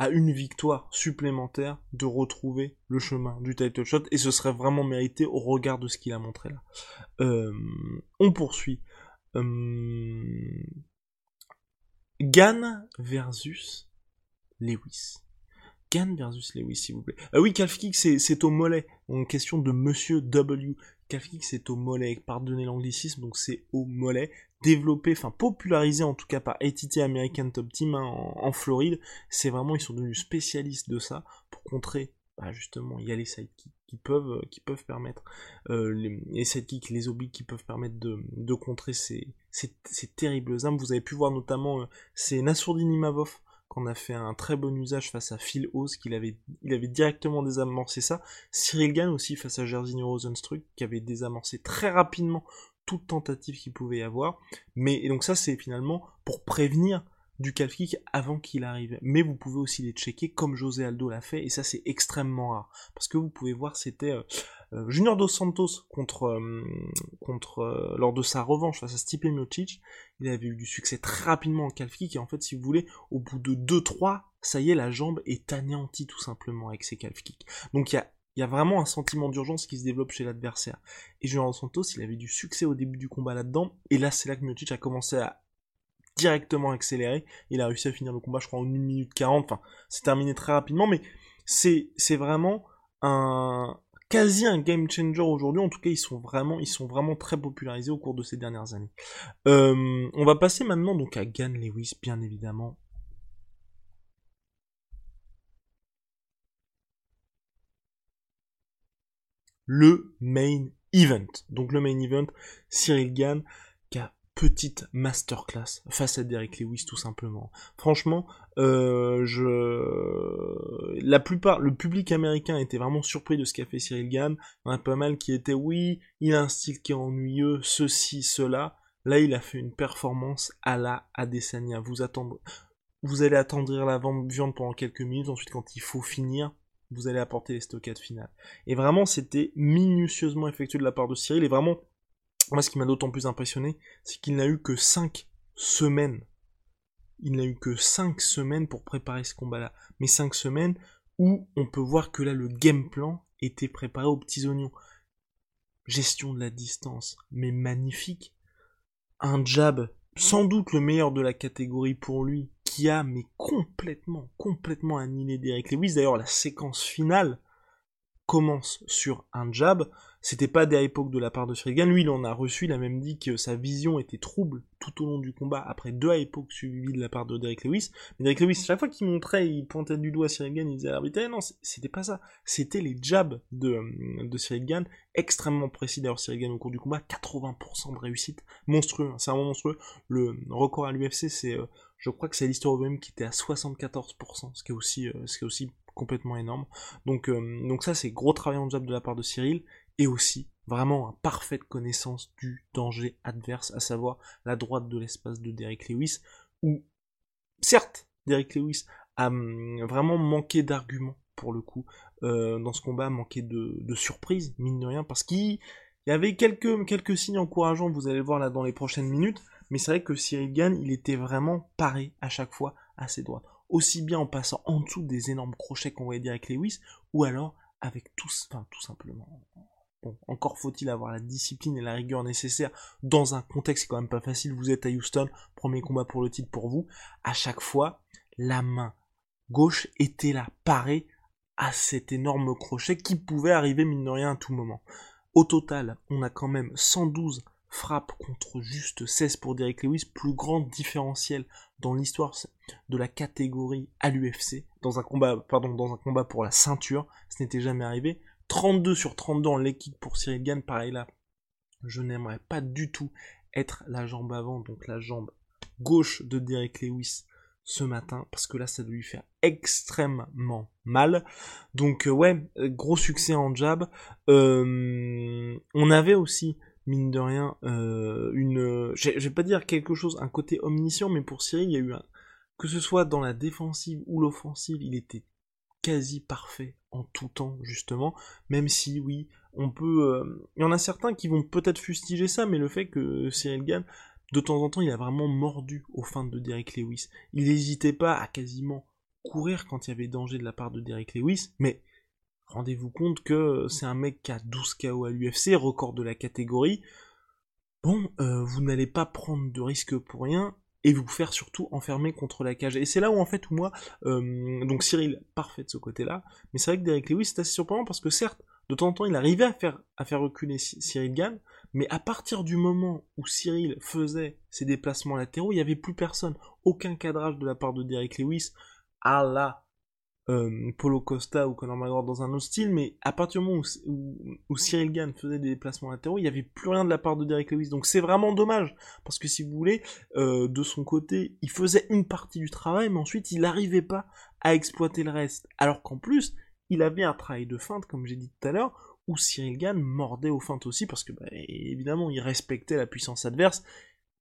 à une victoire supplémentaire de retrouver le chemin du title shot et ce serait vraiment mérité au regard de ce qu'il a montré là. Euh, on poursuit Hum, Gann versus Lewis. Gann versus Lewis, s'il vous plaît. Ah oui, calf kick, c'est au mollet. En question de Monsieur W. Calf kick, c'est au mollet. Pardonnez l'anglicisme, donc c'est au mollet. Développé, enfin popularisé en tout cas par ATT American Top Team hein, en, Floride. C'est vraiment, ils sont devenus spécialistes de ça pour contrer, bah, justement, il y a les sidekicks qui peuvent, euh, qui peuvent permettre, euh, les, les sidekicks, les obliques qui peuvent permettre de, contrer ces, terribles armes. Vous avez pu voir notamment, euh, c'est Nassourdin Imavov qu'on a fait un très bon usage face à Phil Oz, qu'il avait, il avait directement désamorcé ça. Cyril Gann aussi face à Jairzinho Rosenstruck, qui avait désamorcé très rapidement toute tentative qu'il pouvait y avoir. Mais, et donc ça, c'est finalement pour prévenir du calf kick avant qu'il arrive. Mais vous pouvez aussi les checker comme José Aldo l'a fait, et ça c'est extrêmement rare. Parce que vous pouvez voir, c'était euh, euh, Junior Dos Santos contre, euh, lors de sa revanche face à Stipe Miocic, il avait eu du succès très rapidement en calf kick, et en fait, si vous voulez, au bout de 2-3, ça y est, la jambe est anéantie tout simplement avec ses calf kicks. Donc il y a il y a vraiment un sentiment d'urgence qui se développe chez l'adversaire. Et Junior Dos Santos, il avait du succès au début du combat là-dedans, et là c'est là que Miocic a commencé à directement accéléré. Il a réussi à finir le combat, je crois, en 1 minute 40. Enfin, c'est terminé très rapidement, mais c'est, vraiment un, quasi un game changer aujourd'hui. En tout cas, ils sont vraiment, ils sont vraiment très popularisés au cours de ces dernières années. Euh, on va passer maintenant donc à Gan Lewis, bien évidemment. Le main event. Donc le main event, Cyril Gann petite masterclass face à Derek Lewis tout simplement. Franchement, euh, je, la plupart, le public américain était vraiment surpris de ce qu'a fait Cyril Gann. On a pas mal qui étaient oui, il a un style qui est ennuyeux, ceci, cela. Là, il a fait une performance à la Adesanya. Vous attendez, vous allez attendrir la viande pendant quelques minutes. Ensuite, quand il faut finir, vous allez apporter les stockades finales. Et vraiment, c'était minutieusement effectué de la part de Cyril. Et vraiment, moi, ce qui m'a d'autant plus impressionné, c'est qu'il n'a eu que 5 semaines. Il n'a eu que 5 semaines pour préparer ce combat-là. Mais 5 semaines où on peut voir que là, le game plan était préparé aux petits oignons. Gestion de la distance, mais magnifique. Un jab, sans doute le meilleur de la catégorie pour lui, qui a mais complètement, complètement annihilé Derek Lewis. D'ailleurs, la séquence finale commence sur un jab c'était pas des époques de la part de Cyril Lui, il en a reçu, il a même dit que sa vision était trouble tout au long du combat après deux époques suivies de la part de Derek Lewis. Mais Derek Lewis, chaque fois qu'il montrait, il pointait du doigt Cyril il disait à l'arbitre, eh non, c'était pas ça. C'était les jabs de, de Cyril extrêmement précis. D'ailleurs, Cyril au cours du combat, 80% de réussite. Monstrueux, hein, c'est un monstrueux. Le record à l'UFC, c'est, euh, je crois que c'est l'histoire même qui était à 74%, ce qui est aussi, euh, ce qui est aussi complètement énorme. Donc, euh, donc ça, c'est gros travail en jab de la part de Cyril et aussi vraiment une parfaite connaissance du danger adverse, à savoir la droite de l'espace de Derek Lewis, où certes, Derek Lewis a hum, vraiment manqué d'arguments pour le coup euh, dans ce combat, manqué de, de, surprise, mine de rien, parce qu'il y avait quelques, quelques signes encourageants, vous allez le voir là dans les prochaines minutes, mais c'est vrai que Cyril Gann, il était vraiment paré à chaque fois à ses droites. Aussi bien en passant en dessous des énormes crochets qu'on voyait avec Lewis, ou alors avec tous, enfin tout simplement Bon, encore faut-il avoir la discipline et la rigueur nécessaires dans un contexte qui quand même pas facile. Vous êtes à Houston, premier combat pour le titre pour vous. À chaque fois, la main gauche était là, parée à cet énorme crochet qui pouvait arriver mine de rien à tout moment. Au total, on a quand même 112 frappes contre juste 16 pour Derek Lewis, plus grand différentiel dans l'histoire de la catégorie à l'UFC, dans un combat pour la ceinture, ce n'était jamais arrivé. 32 sur 32 en l'équipe pour Cyril Gann, pareil là, je n'aimerais pas du tout être la jambe avant, donc la jambe gauche de Derek Lewis ce matin, parce que là ça doit lui faire extrêmement mal. Donc euh, ouais, gros succès en jab. Euh, on avait aussi, mine de rien, euh, une... Je vais pas dire quelque chose, un côté omniscient, mais pour Cyril, il y a eu un... Que ce soit dans la défensive ou l'offensive, il était quasi parfait en tout temps, justement, même si, oui, on peut... Euh, il y en a certains qui vont peut-être fustiger ça, mais le fait que Cyril Gann, de temps en temps, il a vraiment mordu aux feintes de Derek Lewis. Il n'hésitait pas à quasiment courir quand il y avait danger de la part de Derek Lewis, mais rendez-vous compte que c'est un mec qui a 12 KO à l'UFC, record de la catégorie. Bon, euh, vous n'allez pas prendre de risques pour rien, et vous faire surtout enfermer contre la cage. Et c'est là où en fait où moi, euh, donc Cyril, parfait de ce côté-là, mais c'est vrai que Derek Lewis c'est assez surprenant parce que certes, de temps en temps il arrivait à faire, à faire reculer Cyril Gann, mais à partir du moment où Cyril faisait ses déplacements latéraux, il n'y avait plus personne, aucun cadrage de la part de Derek Lewis à la euh, Polo Costa ou Conor McGregor dans un autre style, mais à partir du moment où, Cyril Gann faisait des déplacements latéraux, il n'y avait plus rien de la part de Derek Lewis. Donc c'est vraiment dommage, parce que si vous voulez, euh, de son côté, il faisait une partie du travail, mais ensuite il n'arrivait pas à exploiter le reste. Alors qu'en plus, il avait un travail de feinte, comme j'ai dit tout à l'heure, où Cyril Gann mordait aux feintes aussi, parce que bah, évidemment, il respectait la puissance adverse,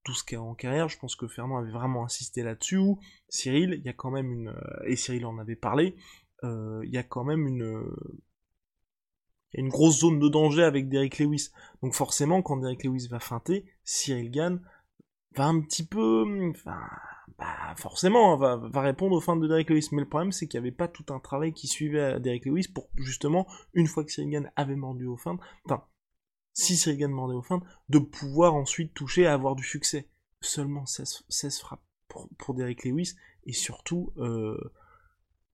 tout ce en carrière, je pense que Fernand avait vraiment insisté là-dessus, Cyril, il y a quand même une, euh, et Cyril en avait parlé, euh, il y a quand même une, une grosse zone de danger avec Derek Lewis. Donc forcément, quand Derek Lewis va feinter, Cyril Gann va un petit peu, enfin, bah forcément, va, va répondre aux feintes de Derek Lewis. Mais le problème, c'est qu'il n'y avait pas tout un travail qui suivait Derek Lewis pour justement, une fois que Cyril Gann avait mordu aux feintes, enfin, si Cyril Gann mordait aux feintes, de pouvoir ensuite toucher à avoir du succès. Seulement 16, 16 frappes pour, Derek Lewis, et surtout, euh,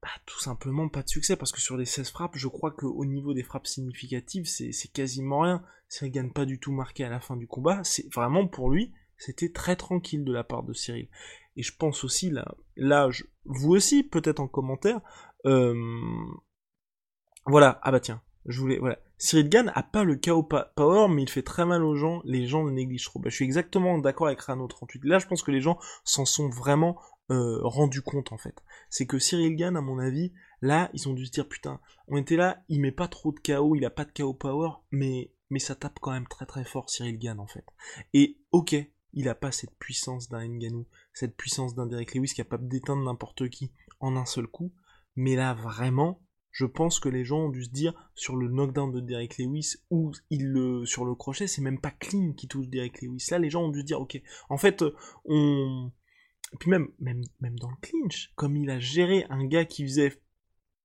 bah, tout simplement pas de succès, parce que sur les 16 frappes, je crois qu'au niveau des frappes significatives, c'est quasiment rien. Cyril Gann pas du tout marqué à la fin du combat, c'est vraiment pour lui, c'était très tranquille de la part de Cyril. Et je pense aussi, là, là vous aussi, peut-être en commentaire, euh, voilà, ah bah tiens, je voulais, voilà. Cyril Gann a pas le KO power, mais il fait très mal aux gens, les gens le négligent trop. Bah, je suis exactement d'accord avec Rano 38. Là, je pense que les gens s'en sont vraiment euh, rendus compte, en fait. C'est que Cyril Gann, à mon avis, là, ils ont dû se dire, putain, on était là, il met pas trop de KO, il a pas de KO power, mais, mais ça tape quand même très très fort Cyril Gann, en fait. Et, ok, il a pas cette puissance d'un Nganou, cette puissance d'un Derek Lewis capable d'éteindre n'importe qui en un seul coup, mais là, vraiment, je pense que les gens ont dû se dire sur le knockdown de Derek Lewis ou il le sur le crochet, c'est même pas clean qui touche Derek Lewis. Là, les gens ont dû se dire ok, en fait, on puis même même dans le clinch, comme il a géré un gars qui faisait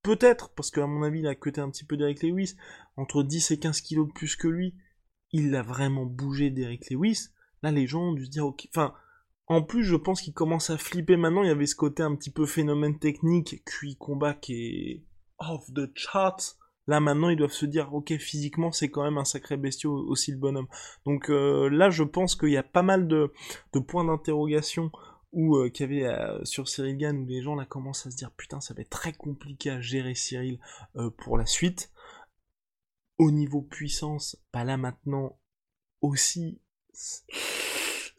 peut-être parce qu'à mon avis, il a cuté un petit peu Derek Lewis entre 10 et 15 kilos de plus que lui, il a vraiment bougé Derek Lewis. Là, les gens ont dû se dire ok, enfin en plus, je pense qu'il commence à flipper maintenant. Il y avait ce côté un petit peu phénomène technique, QI combat qui est off the charts Là maintenant, ils doivent se dire, ok, physiquement, c'est quand même un sacré bestiau aussi le bonhomme. Donc euh, là, je pense qu'il y a pas mal de, points d'interrogation où euh, qu'il y avait euh, sur Cyril Gann où les gens là commencent à se dire putain ça va être très compliqué à gérer Cyril pour la suite. Au niveau puissance, pas là maintenant aussi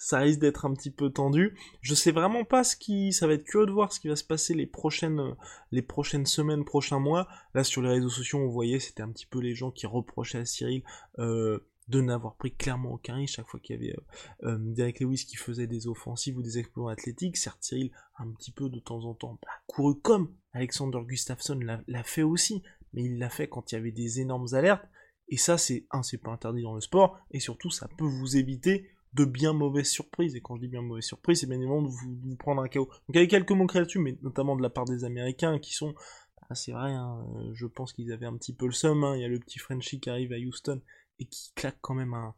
ça risque d'être un petit peu tendu. Je sais vraiment pas ce qui, ça va être curieux de voir ce qui va se passer les prochaines, les prochaines semaines, prochains mois. Là sur les réseaux sociaux, on voyait, c'était un petit peu les gens qui reprochaient à Cyril euh, de n'avoir pris clairement aucun risque chaque fois qu'il y avait euh, euh, Derek Lewis qui faisait des offensives ou des exploits athlétiques. Certes, Cyril un petit peu de temps en temps bah, couru comme Alexander Gustafsson l'a fait aussi, mais il l'a fait quand il y avait des énormes alertes. Et ça, c'est un, c'est pas interdit dans le sport, et surtout, ça peut vous éviter de bien mauvaises surprises. Et quand je dis bien mauvaises surprises, c'est bien évidemment de vous, prendre un chaos. Donc il y quelques mots là-dessus, mais notamment de la part des Américains qui sont... Ah, c'est vrai, hein, euh, je pense qu'ils avaient un petit peu le seum. Hein. Il y a le petit Frenchie qui arrive à Houston et qui claque quand même un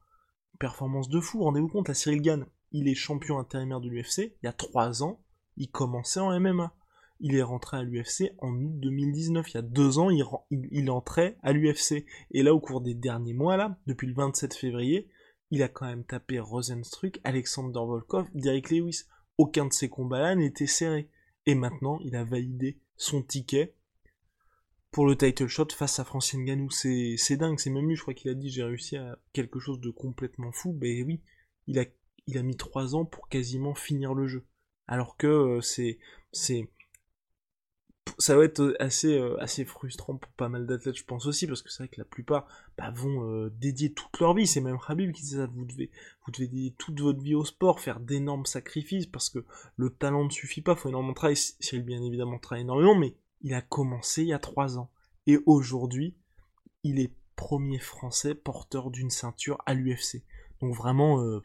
performance de fou. Rendez-vous compte, la Cyril Gann, il est champion intérimaire de l'UFC. Il y a 3 ans, il commençait en MMA. Il est rentré à l'UFC en août 2019. Il y a 2 ans, il, il, il entrait à l'UFC. Et là, au cours des derniers mois, là, depuis le 27 février, il a quand même tapé Rosenstruck, Alexander Volkov, Derek Lewis. Aucun de ces combats-là n'était serré. Et maintenant, il a validé son ticket pour le title shot face à Francine Ngannou. C'est, dingue, c'est même lui, je crois qu'il a dit j'ai réussi à quelque chose de complètement fou. Ben oui, il a, mis trois ans pour quasiment finir le jeu. Alors que euh, c'est, ça va être euh, assez, euh, assez frustrant pour pas mal d'athlètes, je pense aussi, parce que c'est vrai que la plupart bah, vont euh, dédier toute leur vie. C'est même Habib qui dit ça. Vous devez, vous devez dédier toute votre vie au sport, faire d'énormes sacrifices, parce que le talent ne suffit pas. Il faut énormément travailler. Cyril, bien évidemment, travaille énormément, mais il a commencé il y a trois ans. Et aujourd'hui, il est premier français porteur d'une ceinture à l'UFC. Donc vraiment,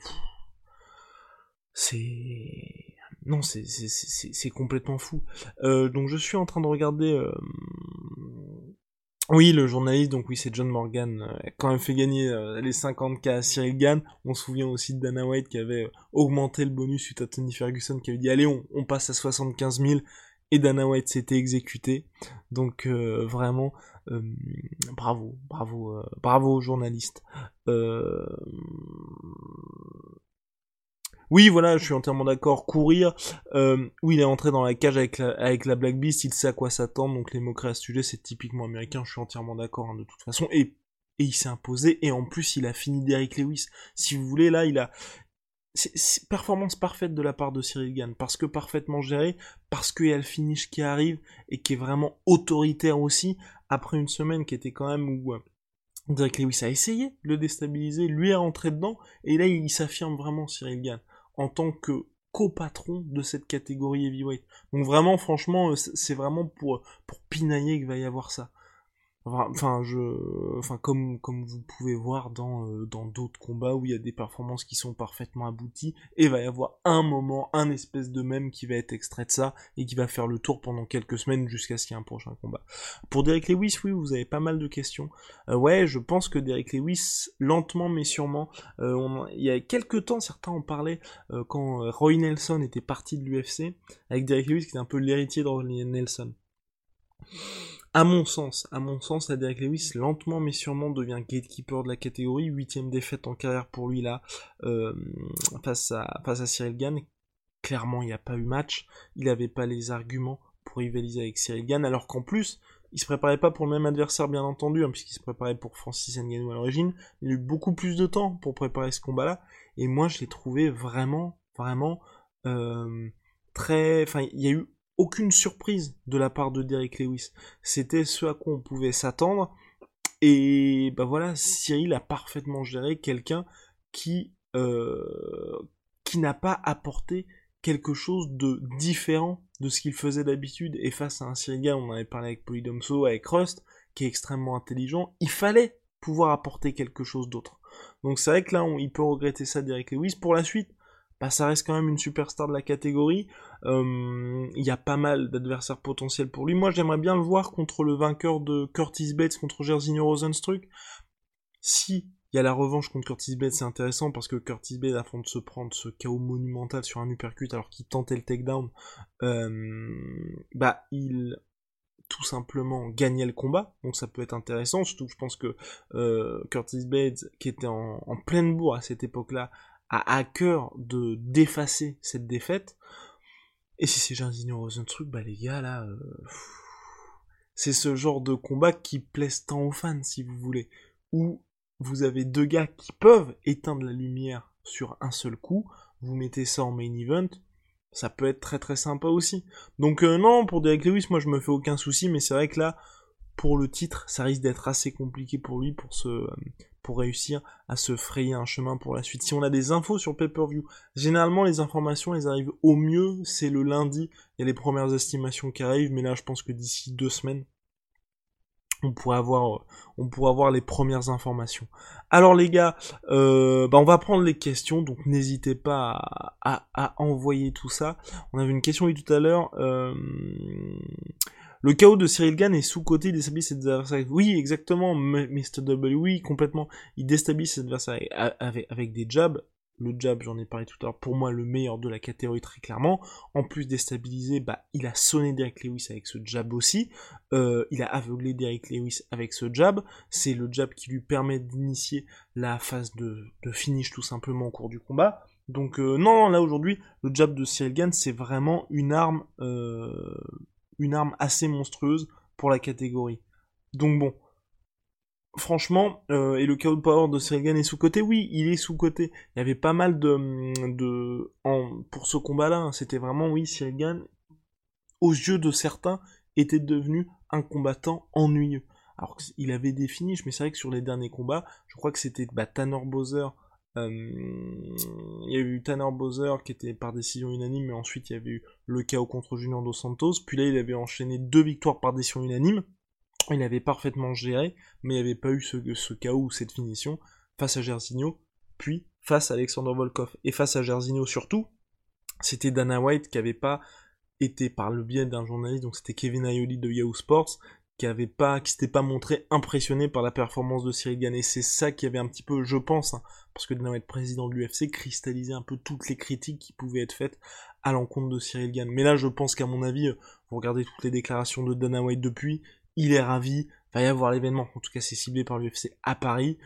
c'est non, c'est complètement fou. Euh, donc je suis en train de regarder... Euh, oui, le journaliste, donc oui, c'est John Morgan, euh, quand même fait gagner les 50k à Cyril Gann. On se souvient aussi de Dana White qui avait augmenté le bonus suite à Tony Ferguson qui avait dit allez, on, on passe à 75 000 et Dana White s'était exécuté. Donc vraiment, bravo, bravo, bravo aux journalistes. Oui, voilà, je suis entièrement d'accord. Courir, euh, oui, il est entré dans la cage avec la, avec la Black Beast, il sait à quoi s'attendre, donc les mots-clés à ce sujet, c'est typiquement américain, je suis entièrement d'accord hein, de toute façon. Et, et il s'est imposé, et en plus, il a fini Derrick Lewis. Si vous voulez, là, il a... C'est performance parfaite de la part de Cyril Gann, parce que parfaitement géré, parce qu'il y a le finish qui arrive, et qui est vraiment autoritaire aussi, après une semaine qui était quand même où... Euh, Derrick Lewis a essayé de le déstabiliser, lui est rentré dedans, et là il s'affirme vraiment Cyril Gann en tant que copatron de cette catégorie heavyweight. Donc vraiment, franchement, euh, c'est vraiment pour, pour pinailler qu'il va y avoir ça. Enfin, comme vous pouvez voir dans euh, dans d'autres combats où il y a des performances qui sont parfaitement abouties, et il va y avoir un moment, un espèce de même qui va être extrait de ça et qui va faire le tour pendant quelques semaines jusqu'à ce qu'il y ait un prochain combat. Pour Derek Lewis, oui, vous avez pas mal de questions. Euh, ouais, je pense que Derek Lewis, lentement mais sûrement, euh, il y a quelques temps, certains en parlaient quand Roy Nelson était parti de l'UFC avec Derek Lewis qui est un peu l'héritier de Roy Nelson. À mon sens, à mon sens, la Derek Lewis, lentement mais sûrement, devient gatekeeper de la catégorie. Huitième défaite en carrière pour lui là, euh, face, à, face à Cyril Gann. Clairement, il n'y a pas eu match. Il n'avait pas les arguments pour rivaliser avec Cyril Gann, alors qu'en plus, il se préparait pas pour le même adversaire, bien entendu, hein, puisqu'il se préparait pour Francis Ngannou à l'origine. Il a eu beaucoup plus de temps pour préparer ce combat-là. Et moi, je l'ai trouvé vraiment, vraiment euh, très... Enfin, il y a eu aucune surprise de la part de Derek Lewis. C'était ce à quoi on pouvait s'attendre. Et bah voilà, Cyril a parfaitement géré quelqu'un qui euh, qui n'a pas apporté quelque chose de différent de ce qu'il faisait d'habitude. Et face à un Cyril on avait parlé avec Polydomso, avec Rust, qui est extrêmement intelligent, il fallait pouvoir apporter quelque chose d'autre. Donc c'est vrai que là, il peut regretter ça, Derek Lewis. Pour la suite, bah, ça reste quand même une superstar de la catégorie. Il y a pas mal d'adversaires potentiels pour lui. Moi, j'aimerais bien le voir contre le vainqueur de Curtis Bates contre Jairzinho Rosenstruck. Si il y a la revanche contre Curtis Bates, c'est intéressant parce que Curtis Bates, avant de se prendre ce chaos monumental sur un uppercut alors qu'il tentait le takedown, bah il tout simplement gagner le combat, donc ça peut être intéressant, surtout je pense que euh, Curtis Bates, qui était en, pleine bourre à cette époque-là, à cœur de d'effacer cette défaite. Et si c'est Jairzinho Rosenstruck, bah les gars là, euh, c'est ce genre de combat qui plaise tant aux fans, si vous voulez, où vous avez deux gars qui peuvent éteindre la lumière sur un seul coup, vous mettez ça en main event, ça peut être très très sympa aussi. Donc euh, non, pour Derek Lewis, moi je me fais aucun souci, mais c'est vrai que là, pour le titre, ça risque d'être assez compliqué pour lui pour se euh, pour réussir à se frayer un chemin pour la suite. Si on a des infos sur pay-per-view, généralement les informations elles arrivent au mieux, c'est le lundi, il y a les premières estimations qui arrivent, mais là je pense que d'ici deux semaines, on pourrait avoir on pourrait avoir les premières informations. Alors les gars, euh, bah on va prendre les questions, donc n'hésitez pas à, envoyer tout ça. On avait une question tout à l'heure. Euh, le chaos de Cyril Gann est sous-côté, il déstabilise ses adversaires. Oui, exactement, Mr. W, oui, complètement. Il déstabilise ses adversaires avec, des jabs le jab, j'en ai parlé tout à l'heure, pour moi le meilleur de la catégorie très clairement. En plus déstabilisé, bah, il a sonné Derek Lewis avec ce jab aussi. Euh, il a aveuglé Derek Lewis avec ce jab. C'est le jab qui lui permet d'initier la phase de, finish tout simplement au cours du combat. Donc euh, non, là aujourd'hui, le jab de Cyril Gann, c'est vraiment une arme, euh, une arme assez monstrueuse pour la catégorie. Donc bon, franchement, euh, et le chaos de power de Cyril est sous-côté, oui, il est sous-côté. Il y avait pas mal de... de en, pour ce combat-là, hein, c'était vraiment, oui, Cyril aux yeux de certains, était devenu un combattant ennuyeux. Alors qu'il avait des finishes, mais c'est vrai que sur les derniers combats, je crois que c'était bah, Tanner Bowser, il y a eu Tanner Bowser qui était par décision unanime, mais ensuite il y avait eu le chaos contre Junior Dos Santos, puis là il avait enchaîné deux victoires par décision unanime, il avait parfaitement géré, mais il n'y avait pas eu ce, chaos ou cette finition face à Gersigno, puis face à Alexander Volkov. Et face à Gersigno surtout, c'était Dana White qui avait pas été par le biais d'un journaliste, donc c'était Kevin Ayoli de Yahoo Sports, qui s'était pas montré impressionné par la performance de Cyril Gann. Et c'est ça qui avait un petit peu, je pense, hein, parce que Dana White, président de l'UFC, cristallisé un peu toutes les critiques qui pouvaient être faites à l'encontre de Cyril Gann. Mais là, je pense qu'à mon avis, vous regardez toutes les déclarations de Dana White depuis, il est ravi, va y avoir l'événement, en tout cas c'est ciblé par l'UFC à Paris.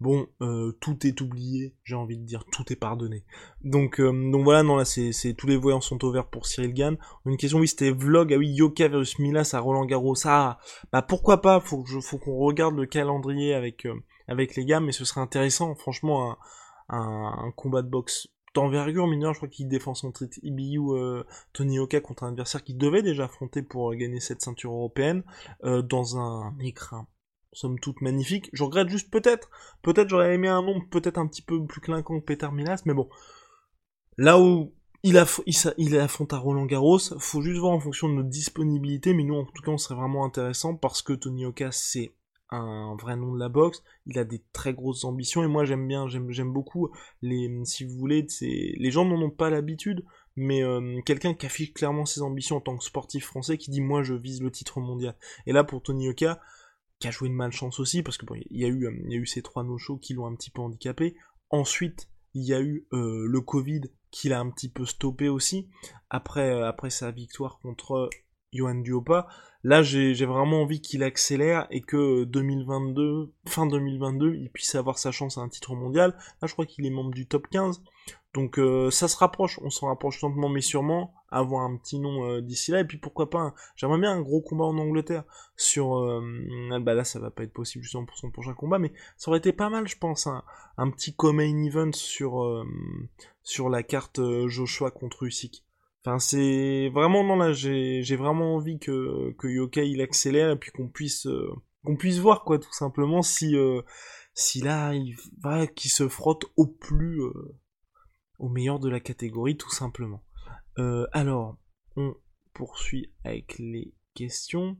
Bon, euh, tout est oublié, j'ai envie de dire, tout est pardonné. Donc, euh, voilà, non là, c'est, tous les voyants sont ouverts pour Cyril Gann. Une question, oui, c'était vlog, ah oui, Yoka versus Milas à Roland Garros. Ah, bah pourquoi pas, faut, faut qu'on regarde le calendrier avec, euh, avec les gars, mais ce serait intéressant, franchement, un, combat de boxe d'envergure mineur, je crois qu'il défend son titre euh, Tony Oka contre un adversaire qui devait déjà affronter pour gagner cette ceinture européenne dans un écran somme toute magnifique. Je regrette juste peut-être, peut-être j'aurais aimé un nom peut-être un petit peu plus clinquant que Peter Milas, mais bon. Là où il, affronte à Roland Garros, faut juste voir en fonction de notre disponibilité, mais nous en tout cas on serait vraiment intéressant parce que Tony Oka c'est un vrai nom de la boxe, il a des très grosses ambitions et moi j'aime bien, j'aime beaucoup les, si vous voulez, les gens n'en ont pas l'habitude, mais euh, quelqu'un qui affiche clairement ses ambitions en tant que sportif français, qui dit moi je vise le titre mondial. Et là pour Tony Oka, a joué une malchance aussi, parce que bon, il y a eu, il y a eu ces trois no-shows qui l'ont un petit peu handicapé. Ensuite, il y a eu euh, le Covid qui l'a un petit peu stoppé aussi après euh, après sa victoire contre Johan Duopa. Là, j'ai vraiment envie qu'il accélère et que 2022, fin 2022, il puisse avoir sa chance à un titre mondial. Là, je crois qu'il est membre du top 15. Donc euh, ça se rapproche, on s'en rapproche lentement mais sûrement, avoir un petit nom euh, d'ici là, et puis pourquoi pas, j'aimerais bien un gros combat en Angleterre sur... Euh, bah là ça va pas être possible justement pour son prochain combat, mais ça aurait été pas mal je pense, un, petit co-main event sur, sur la carte Joshua contre Usyk. Enfin, c'est vraiment non là, j'ai vraiment envie que que Yokai il accélère et puis qu'on puisse euh, qu'on puisse voir quoi tout simplement si euh, si là il va qu'il se frotte au plus euh, au meilleur de la catégorie tout simplement. alors, on poursuit avec les questions.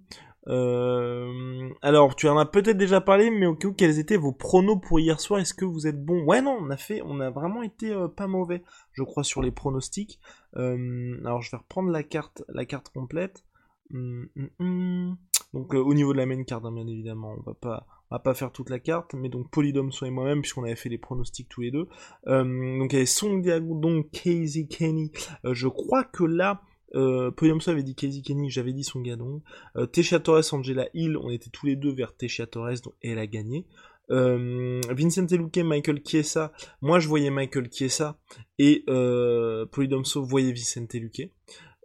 Euh, alors, tu en as peut-être déjà parlé, mais au cas où, quels étaient vos pronos pour hier soir? Est-ce que vous êtes bon? Ouais, non, on a fait, on a vraiment été euh, pas mauvais, je crois, sur les pronostics. Euh, alors, je vais reprendre la carte, la carte complète. Hum, hum, hum. Donc, au niveau de la main card, hein, bien évidemment, on va pas, on va pas faire toute la carte, mais donc Polydome, soit et moi-même, puisqu'on avait fait les pronostics tous les deux. donc, il y avait Song Diago, donc Casey Kenny. je crois que là, Euh, Polyamso avait dit Casey Kenny, j'avais dit son gadon. Euh, Tesha Torres, Angela Hill, on était tous les deux vers Tesha Torres, donc elle a gagné. Euh, Vincent Luque, Michael Chiesa, moi je voyais Michael Chiesa et euh, Polydomso voyait Vincent Luque.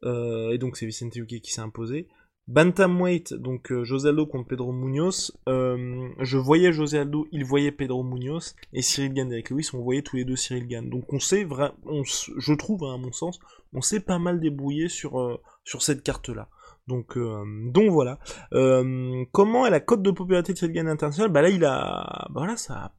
Euh, et donc c'est Vicente Luque qui s'est imposé. Bantamweight, donc euh, José Aldo contre Pedro Munoz. Euh, je voyais José Aldo, il voyait Pedro Munoz. Et Cyril Gann avec Lewis, on voyait tous les deux Cyril Gann. Donc on sait, vraiment, je trouve, hein, à mon sens, on s'est pas mal débrouillé sur, euh, sur cette carte-là. Donc, euh, donc voilà. Euh, comment est la cote de popularité de cette gagne internationale Bah là, il a, bah là, ça,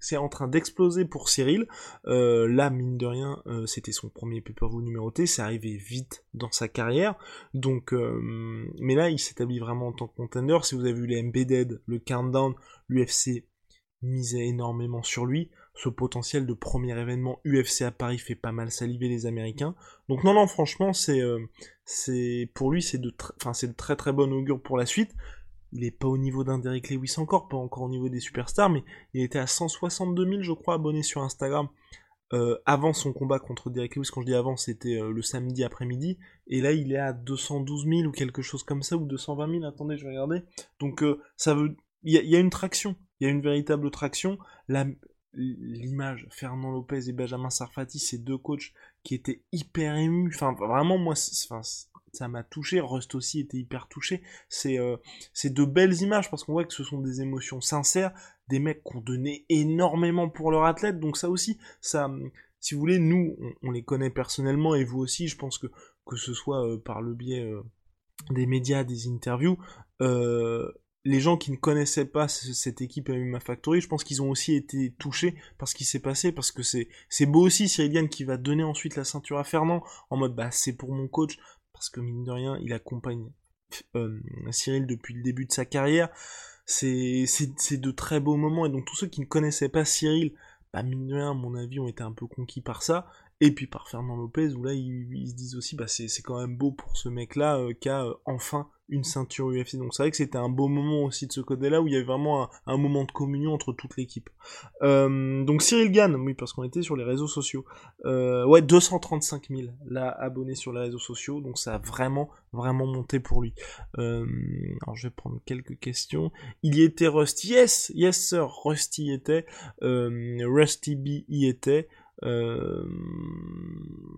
c'est en train d'exploser pour Cyril. Euh, là, mine de rien, c'était son premier pay-per-view numéroté, c'est arrivé vite dans sa carrière. Donc, mais là, il s'établit vraiment en tant que contender. Si vous avez vu les Embedded, le Countdown, l'UFC misait énormément sur lui ce potentiel de premier événement UFC à Paris fait pas mal saliver les Américains. Donc non, non, franchement, c'est, euh, pour lui, c'est de, de très très bon augure pour la suite. Il est pas au niveau d'un Derek Lewis encore, pas encore au niveau des superstars, mais il était à 162 000, je crois, abonnés sur Instagram euh, avant son combat contre Derek Lewis. Quand je dis avant, c'était euh, le samedi après-midi, et là, il est à 212 000 ou quelque chose comme ça, ou 220 000. Attendez, je vais regarder. Donc ça veut, il y, y, a une traction, il y a une véritable traction. La, l'image Fernand Lopez et Benjamin Sarfati, ces deux coachs qui étaient hyper émus. Enfin, vraiment, moi, ça m'a touché. Rust aussi était hyper touché. C'est euh, de belles images parce qu'on voit que ce sont des émotions sincères, des mecs qui ont donné énormément pour leur athlète. Donc ça aussi, ça, si vous voulez, nous, on, les connaît personnellement et vous aussi. Je pense que que ce soit euh, par le biais euh, des médias, des interviews, les gens qui ne connaissaient pas cette équipe MMA Factory, je pense qu'ils ont aussi été touchés par ce qui s'est passé, parce que c'est beau aussi Cyrilian qui va donner ensuite la ceinture à Fernand, en mode bah c'est pour mon coach, parce que mine de rien, il accompagne euh, Cyril depuis le début de sa carrière, c'est de très beaux moments, et donc tous ceux qui ne connaissaient pas Cyril, bah mine de rien, à mon avis, ont été un peu conquis par ça, et puis par Fernand Lopez, où là ils, se disent aussi, bah c'est quand même beau pour ce mec-là, euh, euh, enfin une ceinture UFC. Donc c'est vrai que c'était un beau moment aussi de ce côté-là où il y avait vraiment un, moment de communion entre toute l'équipe. Euh, donc Cyril Gann, oui parce qu'on était sur les réseaux sociaux. Euh, ouais 235 000 là abonnés sur les réseaux sociaux, donc ça a vraiment vraiment monté pour lui. Euh, alors je vais prendre quelques questions. Il y était Rusty, yes, yes sir, Rusty était, Rusty B y était.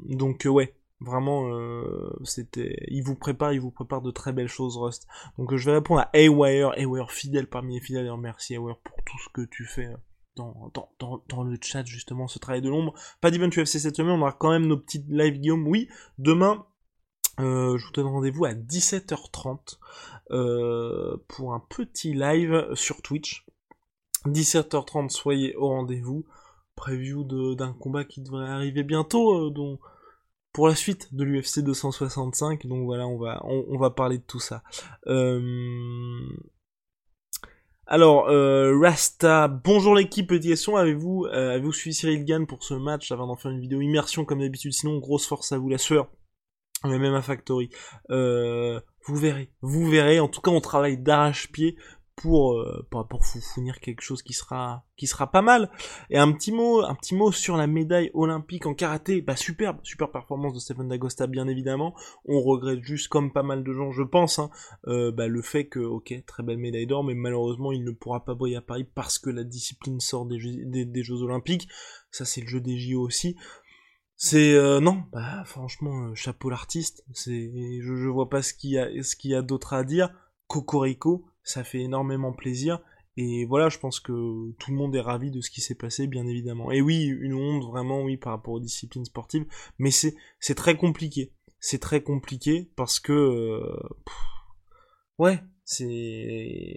Donc ouais, Vraiment, euh, c'était, il vous prépare, il vous prépare de très belles choses, Rust. Donc je vais répondre à Awire, Awire fidèle parmi les fidèles, et merci Awire pour tout ce que tu fais dans, dans, dans, dans le chat, justement, ce travail de l'ombre. Pas d'event UFC cette semaine, on aura quand même nos petites live Guillaume. Oui, demain, euh, je vous donne rendez-vous à 17h30 euh, pour un petit live sur Twitch. 17h30, soyez au rendez-vous. Preview d'un combat qui devrait arriver bientôt, euh, dont pour la suite de l'UFC 265. Donc voilà, on va, on, va parler de tout ça. Euh... Alors, euh, Rasta, bonjour l'équipe, petit question, avez-vous euh, avez-vous suivi Cyril Gann pour ce match avant d'en faire une vidéo immersion comme d'habitude? Sinon, grosse force à vous, la sueur. Mais même à Factory. Euh, vous verrez, vous verrez. En tout cas, on travaille d'arrache-pied pour, euh, pour pour fournir quelque chose qui sera qui sera pas mal. Et un petit mot un petit mot sur la médaille olympique en karaté. Bah superbe super performance de Stephen D'Agosta bien évidemment. On regrette juste comme pas mal de gens je pense hein, euh, bah, le fait que ok très belle médaille d'or mais malheureusement il ne pourra pas briller à Paris parce que la discipline sort des jeux, des jeux olympiques. Ça c'est le jeu des JO aussi. C'est euh, non, bah franchement, euh, chapeau l'artiste. C'est, je, je vois pas ce qu'il y a, ce qu'il y a d'autre à dire. Cocorico, ça fait énormément plaisir. Et voilà, je pense que tout le monde est ravi de ce qui s'est passé, bien évidemment. Et oui, une honte, vraiment, oui, par rapport aux disciplines sportives. Mais c'est, très compliqué. C'est très compliqué parce que, euh, ouais, c'est,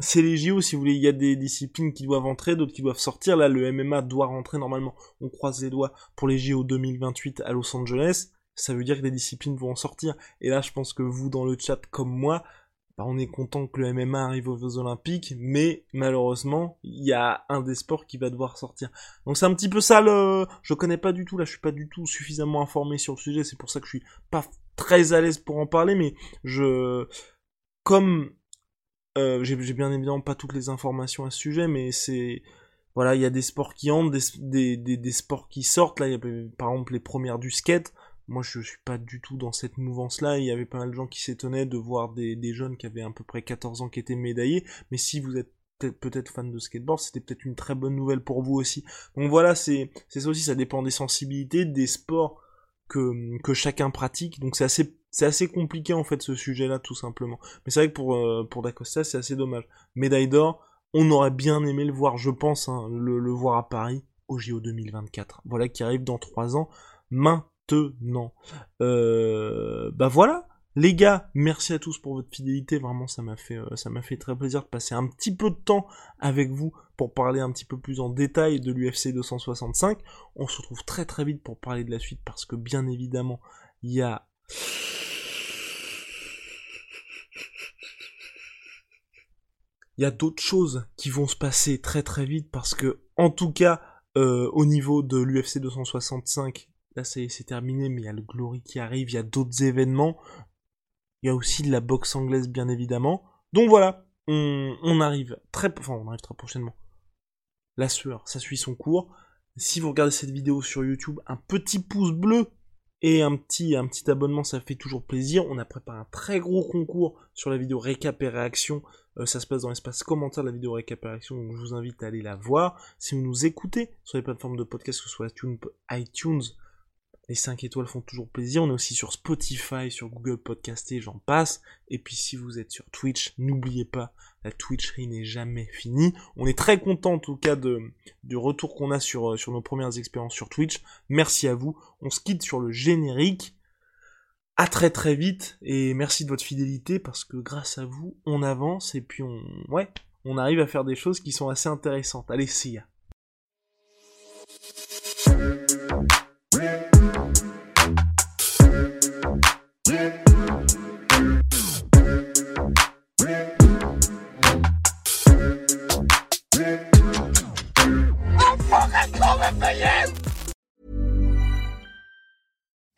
c'est les JO, si vous voulez. Il y a des disciplines qui doivent entrer, d'autres qui doivent sortir. Là, le MMA doit rentrer normalement. On croise les doigts pour les JO 2028 à Los Angeles. Ça veut dire que des disciplines vont en sortir. Et là, je pense que vous, dans le chat, comme moi, bah, on est content que le MMA arrive aux Jeux Olympiques, mais malheureusement, il y a un des sports qui va devoir sortir. Donc c'est un petit peu ça le... Je connais pas du tout, là je suis pas du tout suffisamment informé sur le sujet, c'est pour ça que je suis pas très à l'aise pour en parler, mais je... Comme... Euh, j'ai bien évidemment pas toutes les informations à ce sujet, mais c'est... Voilà, il y a des sports qui entrent, des, des, sports qui sortent, là il y a par exemple les premières du skate, Moi, je suis pas du tout dans cette mouvance-là. Il y avait pas mal de gens qui s'étonnaient de voir des, jeunes qui avaient à peu près 14 ans qui étaient médaillés. Mais si vous êtes peut-être fan de skateboard, c'était peut-être une très bonne nouvelle pour vous aussi. Donc voilà, c'est ça aussi, ça dépend des sensibilités, des sports que que chacun pratique. Donc c'est assez c'est assez compliqué en fait ce sujet-là tout simplement. Mais c'est vrai que pour euh, pour Dacosta, c'est assez dommage. Médaille d'or, on aurait bien aimé le voir, je pense, hein, le, voir à Paris au JO 2024. Voilà qui arrive dans trois ans. Maintenant, euh, bah voilà, les gars, merci à tous pour votre fidélité. Vraiment, ça m'a fait, euh, ça m'a fait très plaisir de passer un petit peu de temps avec vous pour parler un petit peu plus en détail de l'UFC 265. On se retrouve très très vite pour parler de la suite parce que bien évidemment, il y a il y a d'autres choses qui vont se passer très très vite parce que, en tout cas, euh, au niveau de l'UFC 265, là c'est terminé, mais il y a le Glory qui arrive, il y a d'autres événements. Il y a aussi de la boxe anglaise, bien évidemment. Donc voilà, on, arrive très, enfin, on arrive très prochainement. La sueur, ça suit son cours. Si vous regardez cette vidéo sur YouTube, un petit pouce bleu et un petit, abonnement, ça fait toujours plaisir. On a préparé un très gros concours sur la vidéo récap et réaction. Euh, ça se passe dans l'espace commentaire de la vidéo récap et réaction, donc je vous invite à aller la voir. Si vous nous écoutez sur les plateformes de podcast, que ce soit iTunes, les 5 étoiles font toujours plaisir. On est aussi sur Spotify, sur Google Podcast et j'en passe. Et puis si vous êtes sur Twitch, n'oubliez pas, la Twitcherie n'est jamais finie. On est très content en tout cas de, du retour qu'on a sur, euh, sur nos premières expériences sur Twitch. Merci à vous. On se quitte sur le générique. À très très vite et merci de votre fidélité parce que grâce à vous, on avance et puis on, on arrive à faire des choses qui sont assez intéressantes. Allez, see ya.